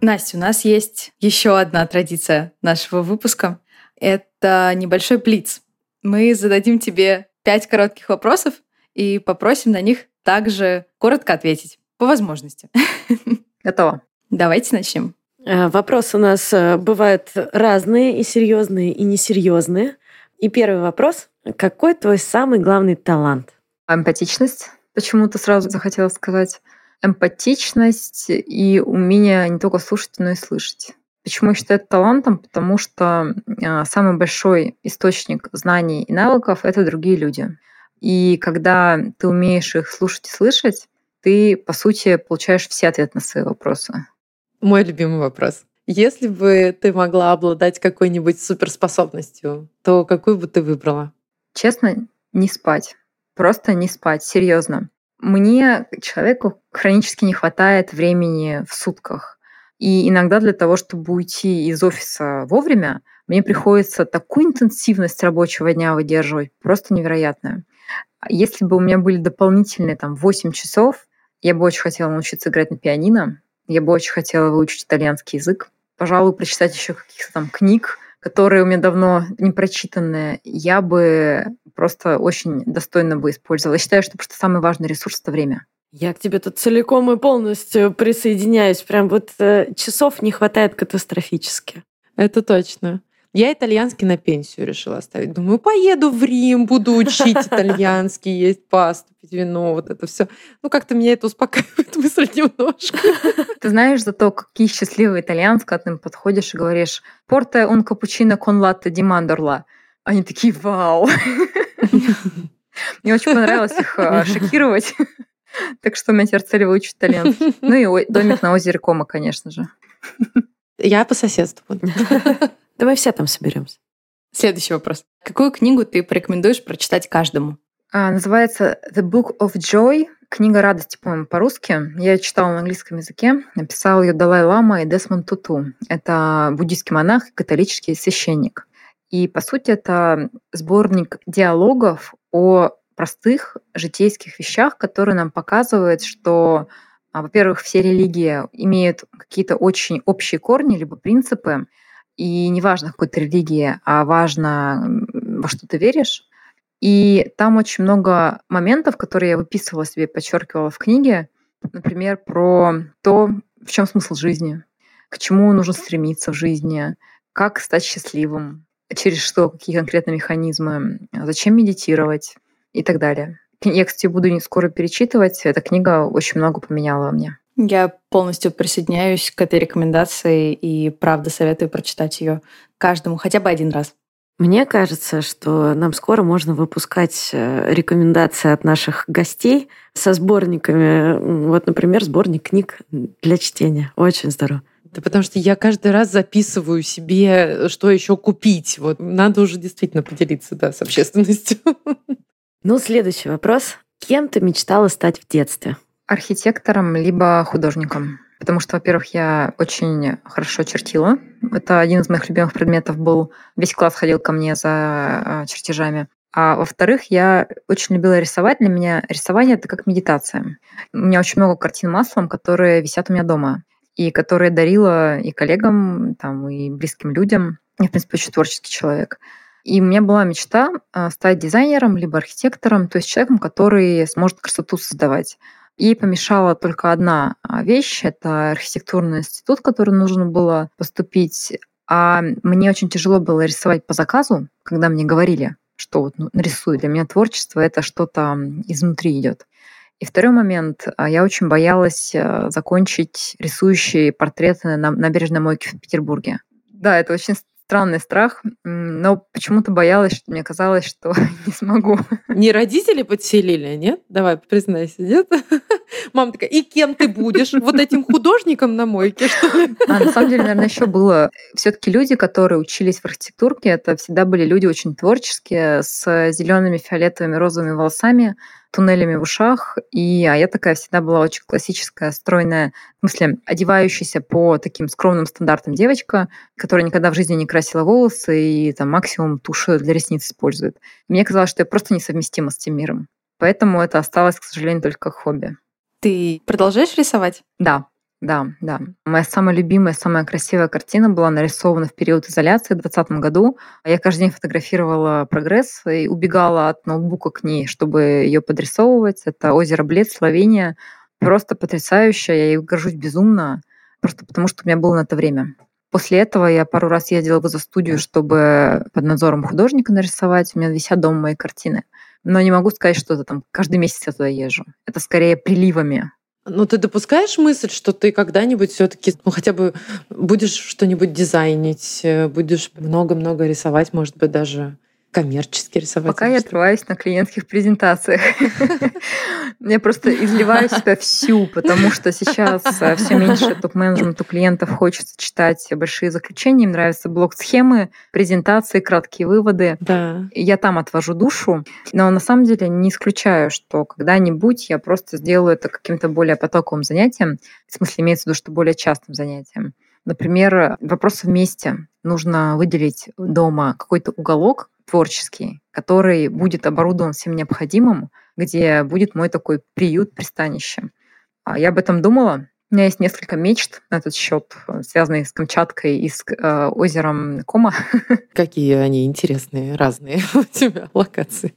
Настя, у нас есть еще одна традиция нашего выпуска. Это небольшой плиц. Мы зададим тебе пять коротких вопросов и попросим на них также коротко ответить, по возможности. *laughs* Готово. Давайте начнем. Э, вопросы у нас э, бывают разные, и серьезные, и несерьезные. И первый вопрос. Какой твой самый главный талант? Эмпатичность. Почему-то сразу захотела сказать эмпатичность и умение не только слушать, но и слышать. Почему я считаю это талантом? Потому что а, самый большой источник знаний и навыков — это другие люди. И когда ты умеешь их слушать и слышать, ты, по сути, получаешь все ответы на свои вопросы. Мой любимый вопрос. Если бы ты могла обладать какой-нибудь суперспособностью, то какую бы ты выбрала? Честно, не спать. Просто не спать, серьезно. Мне, человеку, хронически не хватает времени в сутках. И иногда для того, чтобы уйти из офиса вовремя, мне приходится такую интенсивность рабочего дня выдерживать, просто невероятную. Если бы у меня были дополнительные там 8 часов, я бы очень хотела научиться играть на пианино, я бы очень хотела выучить итальянский язык, пожалуй, прочитать еще каких-то там книг, которые у меня давно не прочитанные, я бы просто очень достойно бы использовала. Я считаю, что просто самый важный ресурс — это время. Я к тебе тут целиком и полностью присоединяюсь. Прям вот э, часов не хватает катастрофически. Это точно. Я итальянский на пенсию решила оставить. Думаю, поеду в Рим, буду учить итальянский, *laughs* есть пасту, пить вино, вот это все. Ну, как-то меня это успокаивает *laughs* мысль немножко. Ты знаешь зато, какие счастливые итальянцы, когда ты им подходишь и говоришь «Порте cappuccino con latte di mandorla». Они такие «Вау!» *laughs* *laughs* Мне очень понравилось их а, шокировать. *laughs* Так что у меня теперь цель выучить итальянский. *laughs* Ну и домик на озере Кома, конечно же. Я по соседству. Давай все там соберемся. Следующий вопрос. Какую книгу ты порекомендуешь прочитать каждому? А, называется The Book of Joy. Книга радости, по-моему, по-русски. Я читала на английском языке. Написал ее Далай-Лама и Десмонд Туту. Это буддийский монах и католический священник. И, по сути, это сборник диалогов о простых житейских вещах, которые нам показывают, что, а, во-первых, все религии имеют какие-то очень общие корни, либо принципы, и неважно, какой ты религии, а важно, во что ты веришь. И там очень много моментов, которые я выписывала себе, подчеркивала в книге. Например, про то, в чем смысл жизни, к чему нужно стремиться в жизни, как стать счастливым, через что, какие конкретно механизмы, зачем медитировать и так далее. Я, кстати, буду не скоро перечитывать. Эта книга очень много поменяла во мне. Я полностью присоединяюсь к этой рекомендации и правда советую прочитать ее каждому хотя бы один раз. Мне кажется, что нам скоро можно выпускать э, рекомендации от наших гостей со сборниками. Вот, например, сборник книг для чтения. Очень здорово. Да потому что я каждый раз записываю себе, что еще купить. Вот надо уже действительно поделиться, да, с общественностью. *laughs* Ну, следующий вопрос. Кем ты мечтала стать в детстве? Архитектором либо художником. Потому что, во-первых, я очень хорошо чертила. Это один из моих любимых предметов был. Весь класс ходил ко мне за а, чертежами. А во-вторых, я очень любила рисовать. Для меня рисование — это как медитация. У меня очень много картин маслом, которые висят у меня дома. И которые дарила и коллегам, там, и близким людям. Я, в принципе, очень творческий человек. И у меня была мечта а, стать дизайнером либо архитектором, то есть человеком, который сможет красоту создавать. И помешала только одна а, вещь. Это архитектурный институт, в который нужно было поступить. А мне очень тяжело было рисовать по заказу, когда мне говорили, что вот ну, нарисуй. Для меня творчество — это что-то изнутри идет. И второй момент. А, я очень боялась а, закончить рисующие портреты на набережной мойке в Петербурге. Да, это очень странный страх, но почему-то боялась, что мне казалось, что *laughs* не смогу. Не родители подселили, нет? Давай, признайся, нет? *laughs* Мама такая, и кем ты будешь? Вот этим художником на мойке, что ли? А, на самом деле, наверное, еще было. все таки люди, которые учились в архитектурке, это всегда были люди очень творческие, с зелеными, фиолетовыми, розовыми волосами, туннелями в ушах. И, а я такая всегда была очень классическая, стройная, в смысле, одевающаяся по таким скромным стандартам девочка, которая никогда в жизни не красила волосы и там максимум тушь для ресниц использует. Мне казалось, что я просто несовместима с тем миром. Поэтому это осталось, к сожалению, только хобби. Ты продолжаешь рисовать? Да, да, да. Моя самая любимая, самая красивая картина была нарисована в период изоляции в 2020 году. Я каждый день фотографировала прогресс и убегала от ноутбука к ней, чтобы ее подрисовывать. Это озеро Блед, Словения. Просто потрясающе. Я ей горжусь безумно, просто потому что у меня было на это время. После этого я пару раз ездила в студию, чтобы под надзором художника нарисовать. У меня висят дома мои картины но не могу сказать, что это там каждый месяц я туда езжу. Это скорее приливами. Но ты допускаешь мысль, что ты когда-нибудь все-таки, ну хотя бы будешь что-нибудь дизайнить, э, будешь много-много рисовать, может быть, даже коммерчески рисовать? Пока я отрываюсь на клиентских презентациях. *laughs* Я просто изливаю себя всю, потому что сейчас э, все меньше топ-менеджменту клиентов хочется читать большие заключения, им нравятся блок-схемы, презентации, краткие выводы. Да. Я там отвожу душу, но на самом деле не исключаю, что когда-нибудь я просто сделаю это каким-то более потоковым занятием, в смысле имеется в виду, что более частым занятием. Например, вопрос вместе. Нужно выделить дома какой-то уголок, творческий, который будет оборудован всем необходимым, где будет мой такой приют, пристанище. А я об этом думала. У меня есть несколько мечт на этот счет, связанные с Камчаткой и с э, озером Кома. *laughs* Какие они интересные, разные *laughs* у тебя локации.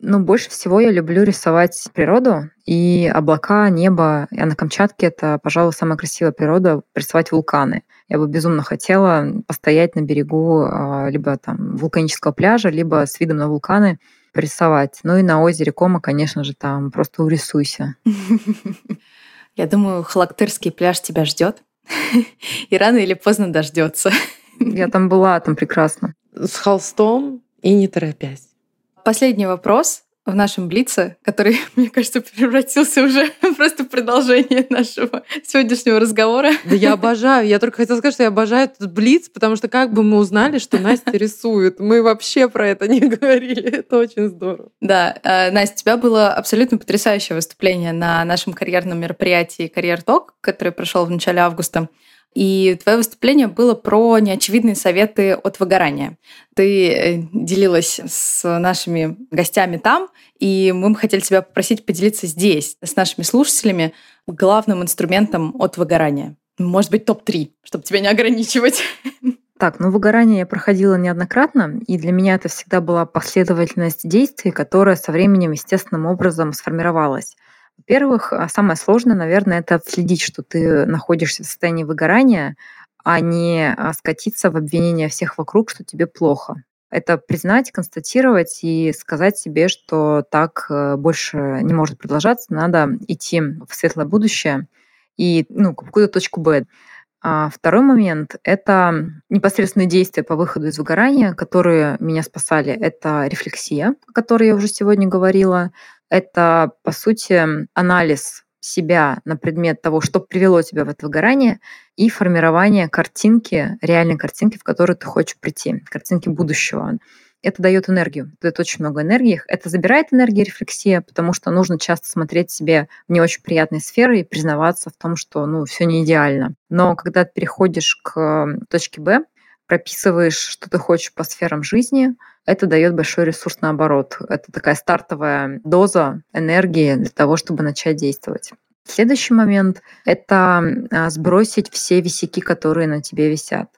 Ну, больше всего я люблю рисовать природу и облака, небо. А на Камчатке это, пожалуй, самая красивая природа — рисовать вулканы. Я бы безумно хотела постоять на берегу а, либо там вулканического пляжа, либо с видом на вулканы порисовать. Ну и на озере Кома, конечно же, там просто урисуйся. *laughs* Я думаю, Халактырский пляж тебя ждет. *laughs* И рано или поздно дождется. Я там была, там прекрасно. С холстом и не торопясь. Последний вопрос в нашем Блице, который, *laughs* мне кажется, превратился уже *laughs* просто в продолжение нашего сегодняшнего разговора. Да я обожаю. Я только хотела сказать, что я обожаю этот Блиц, потому что как бы мы узнали, что Настя рисует? Мы вообще про это не *laughs* говорили. Это очень здорово. Да. Э, Настя, у тебя было абсолютно потрясающее выступление на нашем карьерном мероприятии «Карьер Ток», который прошел в начале августа. И твое выступление было про неочевидные советы от выгорания. Ты э, делилась с нашими гостями там, и мы бы хотели тебя попросить поделиться здесь с нашими слушателями главным инструментом от выгорания. Может быть, топ-3, чтобы тебя не ограничивать. Так, ну выгорание я проходила неоднократно, и для меня это всегда была последовательность действий, которая со временем естественным образом сформировалась. Во-первых, а, самое сложное, наверное, это отследить, что ты находишься в состоянии выгорания, а не а, скатиться в обвинение всех вокруг, что тебе плохо. Это признать, констатировать и сказать себе, что так э, больше не может продолжаться, надо идти в светлое будущее и ну, какую-то точку Б. А второй момент — это непосредственные действия по выходу из выгорания, которые меня спасали. Это рефлексия, о которой я уже сегодня говорила, это, по сути, анализ себя на предмет того, что привело тебя в это выгорание, и формирование картинки, реальной картинки, в которую ты хочешь прийти, картинки будущего. Это дает энергию, дает очень много энергии. Это забирает энергию рефлексия, потому что нужно часто смотреть себе в не очень приятные сферы и признаваться в том, что ну, все не идеально. Но когда ты переходишь к точке Б, прописываешь, что ты хочешь по сферам жизни, это дает большой ресурс наоборот. Это такая стартовая доза энергии для того, чтобы начать действовать. Следующий момент — это а, сбросить все висяки, которые на тебе висят.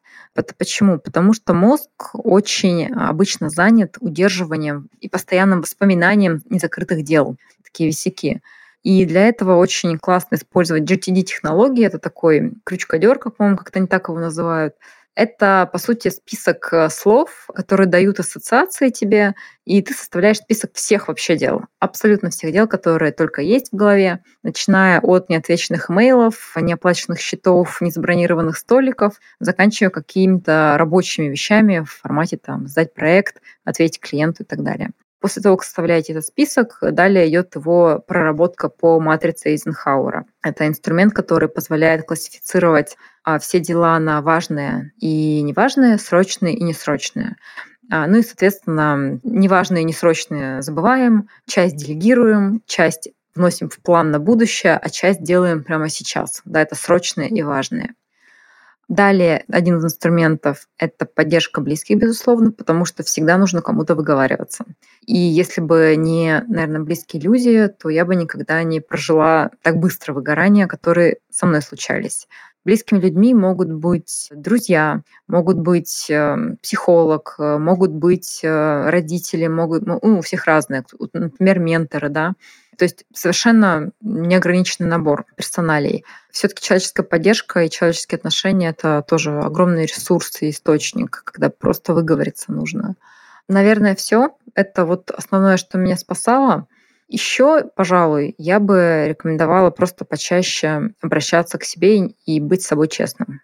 Почему? Потому что мозг очень обычно занят удерживанием и постоянным воспоминанием незакрытых дел, такие висяки. И для этого очень классно использовать GTD-технологии. Это такой крючкодер, как, по-моему, как-то не так его называют — это, по сути, список э, слов, которые дают ассоциации тебе, и ты составляешь список всех вообще дел, абсолютно всех дел, которые только есть в голове, начиная от неотвеченных имейлов, неоплаченных счетов, незабронированных столиков, заканчивая какими-то рабочими вещами в формате там сдать проект, ответить клиенту и так далее. После того, как составляете этот список, далее идет его проработка по матрице Эйзенхауэра. Это инструмент, который позволяет классифицировать а, все дела на важные и неважные, срочные и несрочные. А, ну и, соответственно, неважные и несрочные забываем, часть делегируем, часть вносим в план на будущее, а часть делаем прямо сейчас. Да, это срочные и важные. Далее, один из инструментов — это поддержка близких, безусловно, потому что всегда нужно кому-то выговариваться. И если бы не, наверное, близкие люди, то я бы никогда не прожила так быстро выгорания, которые со мной случались. Близкими людьми могут быть друзья, могут быть э, психолог, э, могут быть э, родители, могут, ну, у всех разные, например, менторы, да, то есть совершенно неограниченный набор персоналей. Все-таки человеческая поддержка и человеческие отношения — это тоже огромный ресурс и источник, когда просто выговориться нужно. Наверное, все. Это вот основное, что меня спасало. Еще, пожалуй, я бы рекомендовала просто почаще обращаться к себе и быть собой честным.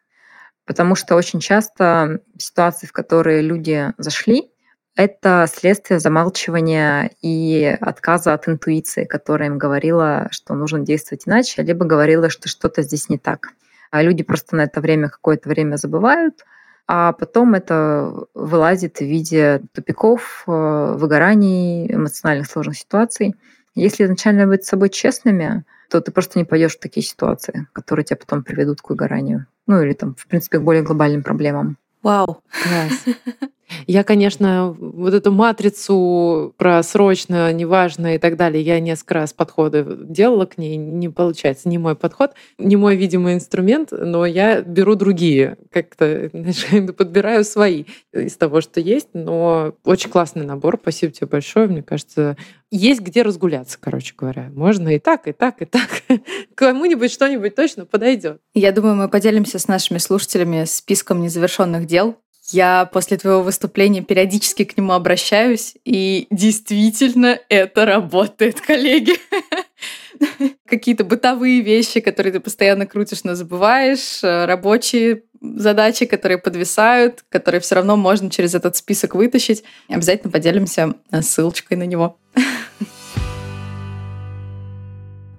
Потому что очень часто ситуации, в которые люди зашли, это следствие замалчивания и отказа от интуиции, которая им говорила, что нужно действовать иначе, либо говорила, что что-то здесь не так. А люди просто на это время какое-то время забывают, а потом это вылазит в виде тупиков, э, выгораний, эмоциональных сложных ситуаций. Если изначально быть с собой честными, то ты просто не пойдешь в такие ситуации, которые тебя потом приведут к выгоранию. Ну или там, в принципе, к более глобальным проблемам. Вау. Класс. *laughs* Я, конечно, вот эту матрицу про срочно, неважно и так далее, я несколько раз подходы делала к ней, не получается, не мой подход, не мой видимый инструмент, но я беру другие, как-то *laughs* подбираю свои из того, что есть, но очень классный набор, спасибо тебе большое, мне кажется, есть где разгуляться, короче говоря. Можно и так, и так, и так. *laughs* Кому-нибудь что-нибудь точно подойдет. Я думаю, мы поделимся с нашими слушателями списком незавершенных дел, я после твоего выступления периодически к нему обращаюсь, и действительно это работает, коллеги. *laughs* Какие-то бытовые вещи, которые ты постоянно крутишь, но забываешь, э, рабочие задачи, которые подвисают, которые все равно можно через этот список вытащить. Обязательно поделимся э, ссылочкой на него. *laughs*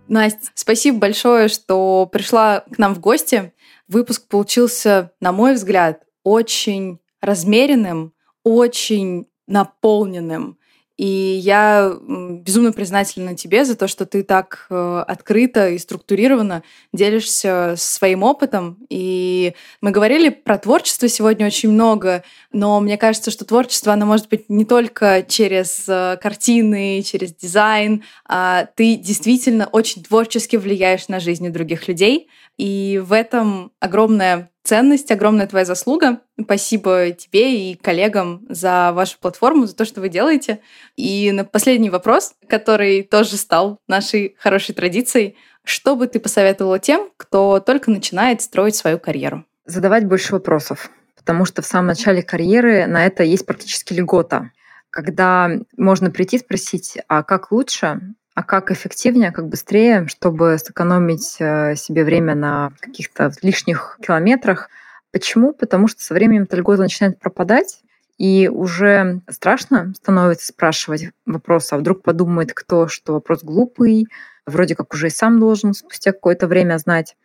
Настя, спасибо большое, что пришла к нам в гости. Выпуск получился, на мой взгляд, очень размеренным, очень наполненным. И я безумно признательна тебе за то, что ты так э, открыто и структурированно делишься своим опытом. И мы говорили про творчество сегодня очень много, но мне кажется, что творчество, оно может быть не только через э, картины, через дизайн, а ты действительно очень творчески влияешь на жизни других людей. И в этом огромная ценность, огромная твоя заслуга. Спасибо тебе и коллегам за вашу платформу, за то, что вы делаете. И на последний вопрос, который тоже стал нашей хорошей традицией. Что бы ты посоветовала тем, кто только начинает строить свою карьеру? Задавать больше вопросов, потому что в самом начале карьеры на это есть практически льгота когда можно прийти спросить, а как лучше, а как эффективнее, как быстрее, чтобы сэкономить э, себе время на каких-то лишних километрах. Почему? Потому что со временем эта льгота начинает пропадать, и уже страшно становится спрашивать вопрос, а вдруг подумает кто, что вопрос глупый, вроде как уже и сам должен спустя какое-то время знать.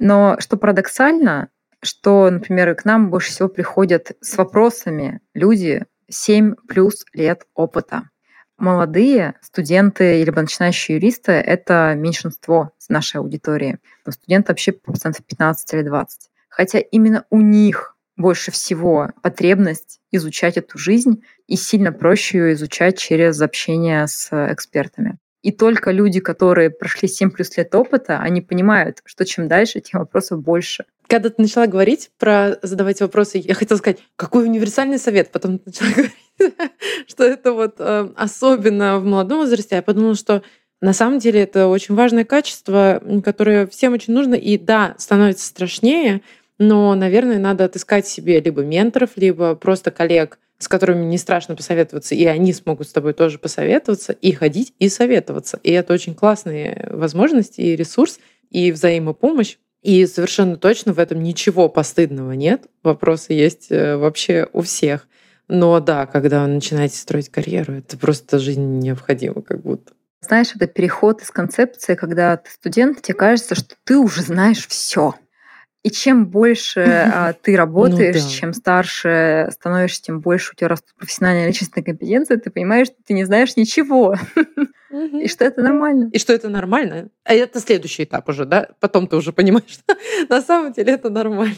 Но что парадоксально, что, например, к нам больше всего приходят с вопросами люди 7 плюс лет опыта молодые студенты или начинающие юристы — это меньшинство нашей аудитории. Студенты вообще процентов 15 или 20. Хотя именно у них больше всего потребность изучать эту жизнь и сильно проще ее изучать через общение с экспертами. И только люди, которые прошли 7 плюс лет опыта, они понимают, что чем дальше, тем вопросов больше. Когда ты начала говорить про задавать вопросы, я хотела сказать, какой универсальный совет. Потом ты начала *laughs* говорить, что это вот э, особенно в молодом возрасте. Я подумала, что на самом деле это очень важное качество, которое всем очень нужно. И да, становится страшнее, но, наверное, надо отыскать себе либо менторов, либо просто коллег, с которыми не страшно посоветоваться, и они смогут с тобой тоже посоветоваться, и ходить и советоваться. И это очень классные возможности и ресурс, и взаимопомощь. И совершенно точно в этом ничего постыдного нет. Вопросы есть э, вообще у всех. Но да, когда вы начинаете строить карьеру, это просто жизнь необходима как будто. Знаешь, это переход из концепции, когда ты студент, тебе кажется, что ты уже знаешь все. И чем больше а, ты *laughs* ну работаешь, ну, да. чем старше становишься, тем больше у тебя растут профессиональные личностные компетенции, ты понимаешь, что ты не знаешь ничего. *laughs* И что это нормально. И что это нормально. А это следующий этап уже, да? Потом ты уже понимаешь, *laughs* что на самом деле это нормально.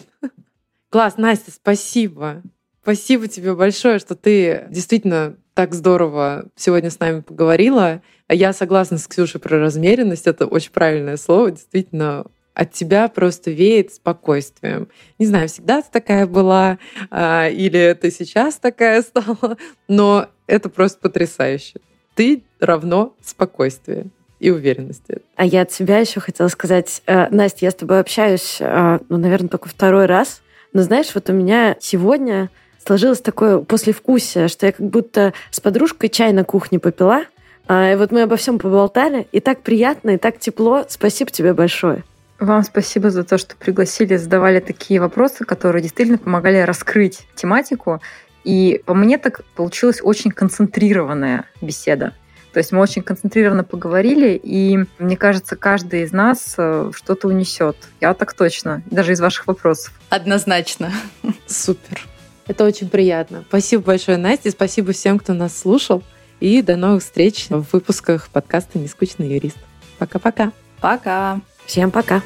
Класс, Настя, спасибо. Спасибо тебе большое, что ты действительно так здорово сегодня с нами поговорила. Я согласна с Ксюшей про размеренность. Это очень правильное слово. Действительно, от тебя просто веет спокойствием. Не знаю, всегда ты такая была, а, или ты сейчас такая *laughs* стала, но это просто потрясающе. Ты равно спокойствие и уверенности. А я от себя еще хотела сказать, э, Настя, я с тобой общаюсь, э, ну, наверное, только второй раз. Но знаешь, вот у меня сегодня сложилось такое послевкусие, что я как будто с подружкой чай на кухне попила, а, и вот мы обо всем поболтали, и так приятно, и так тепло. Спасибо тебе большое. Вам спасибо за то, что пригласили, задавали такие вопросы, которые действительно помогали раскрыть тематику. И по мне так получилась очень концентрированная беседа. То есть мы очень концентрированно поговорили, и мне кажется, каждый из нас э, что-то унесет. Я так точно, даже из ваших вопросов. Однозначно. Супер. Это очень приятно. Спасибо большое, Настя. Спасибо всем, кто нас слушал. И до новых встреч в выпусках подкаста «Нескучный юрист». Пока-пока. Пока. Всем пока!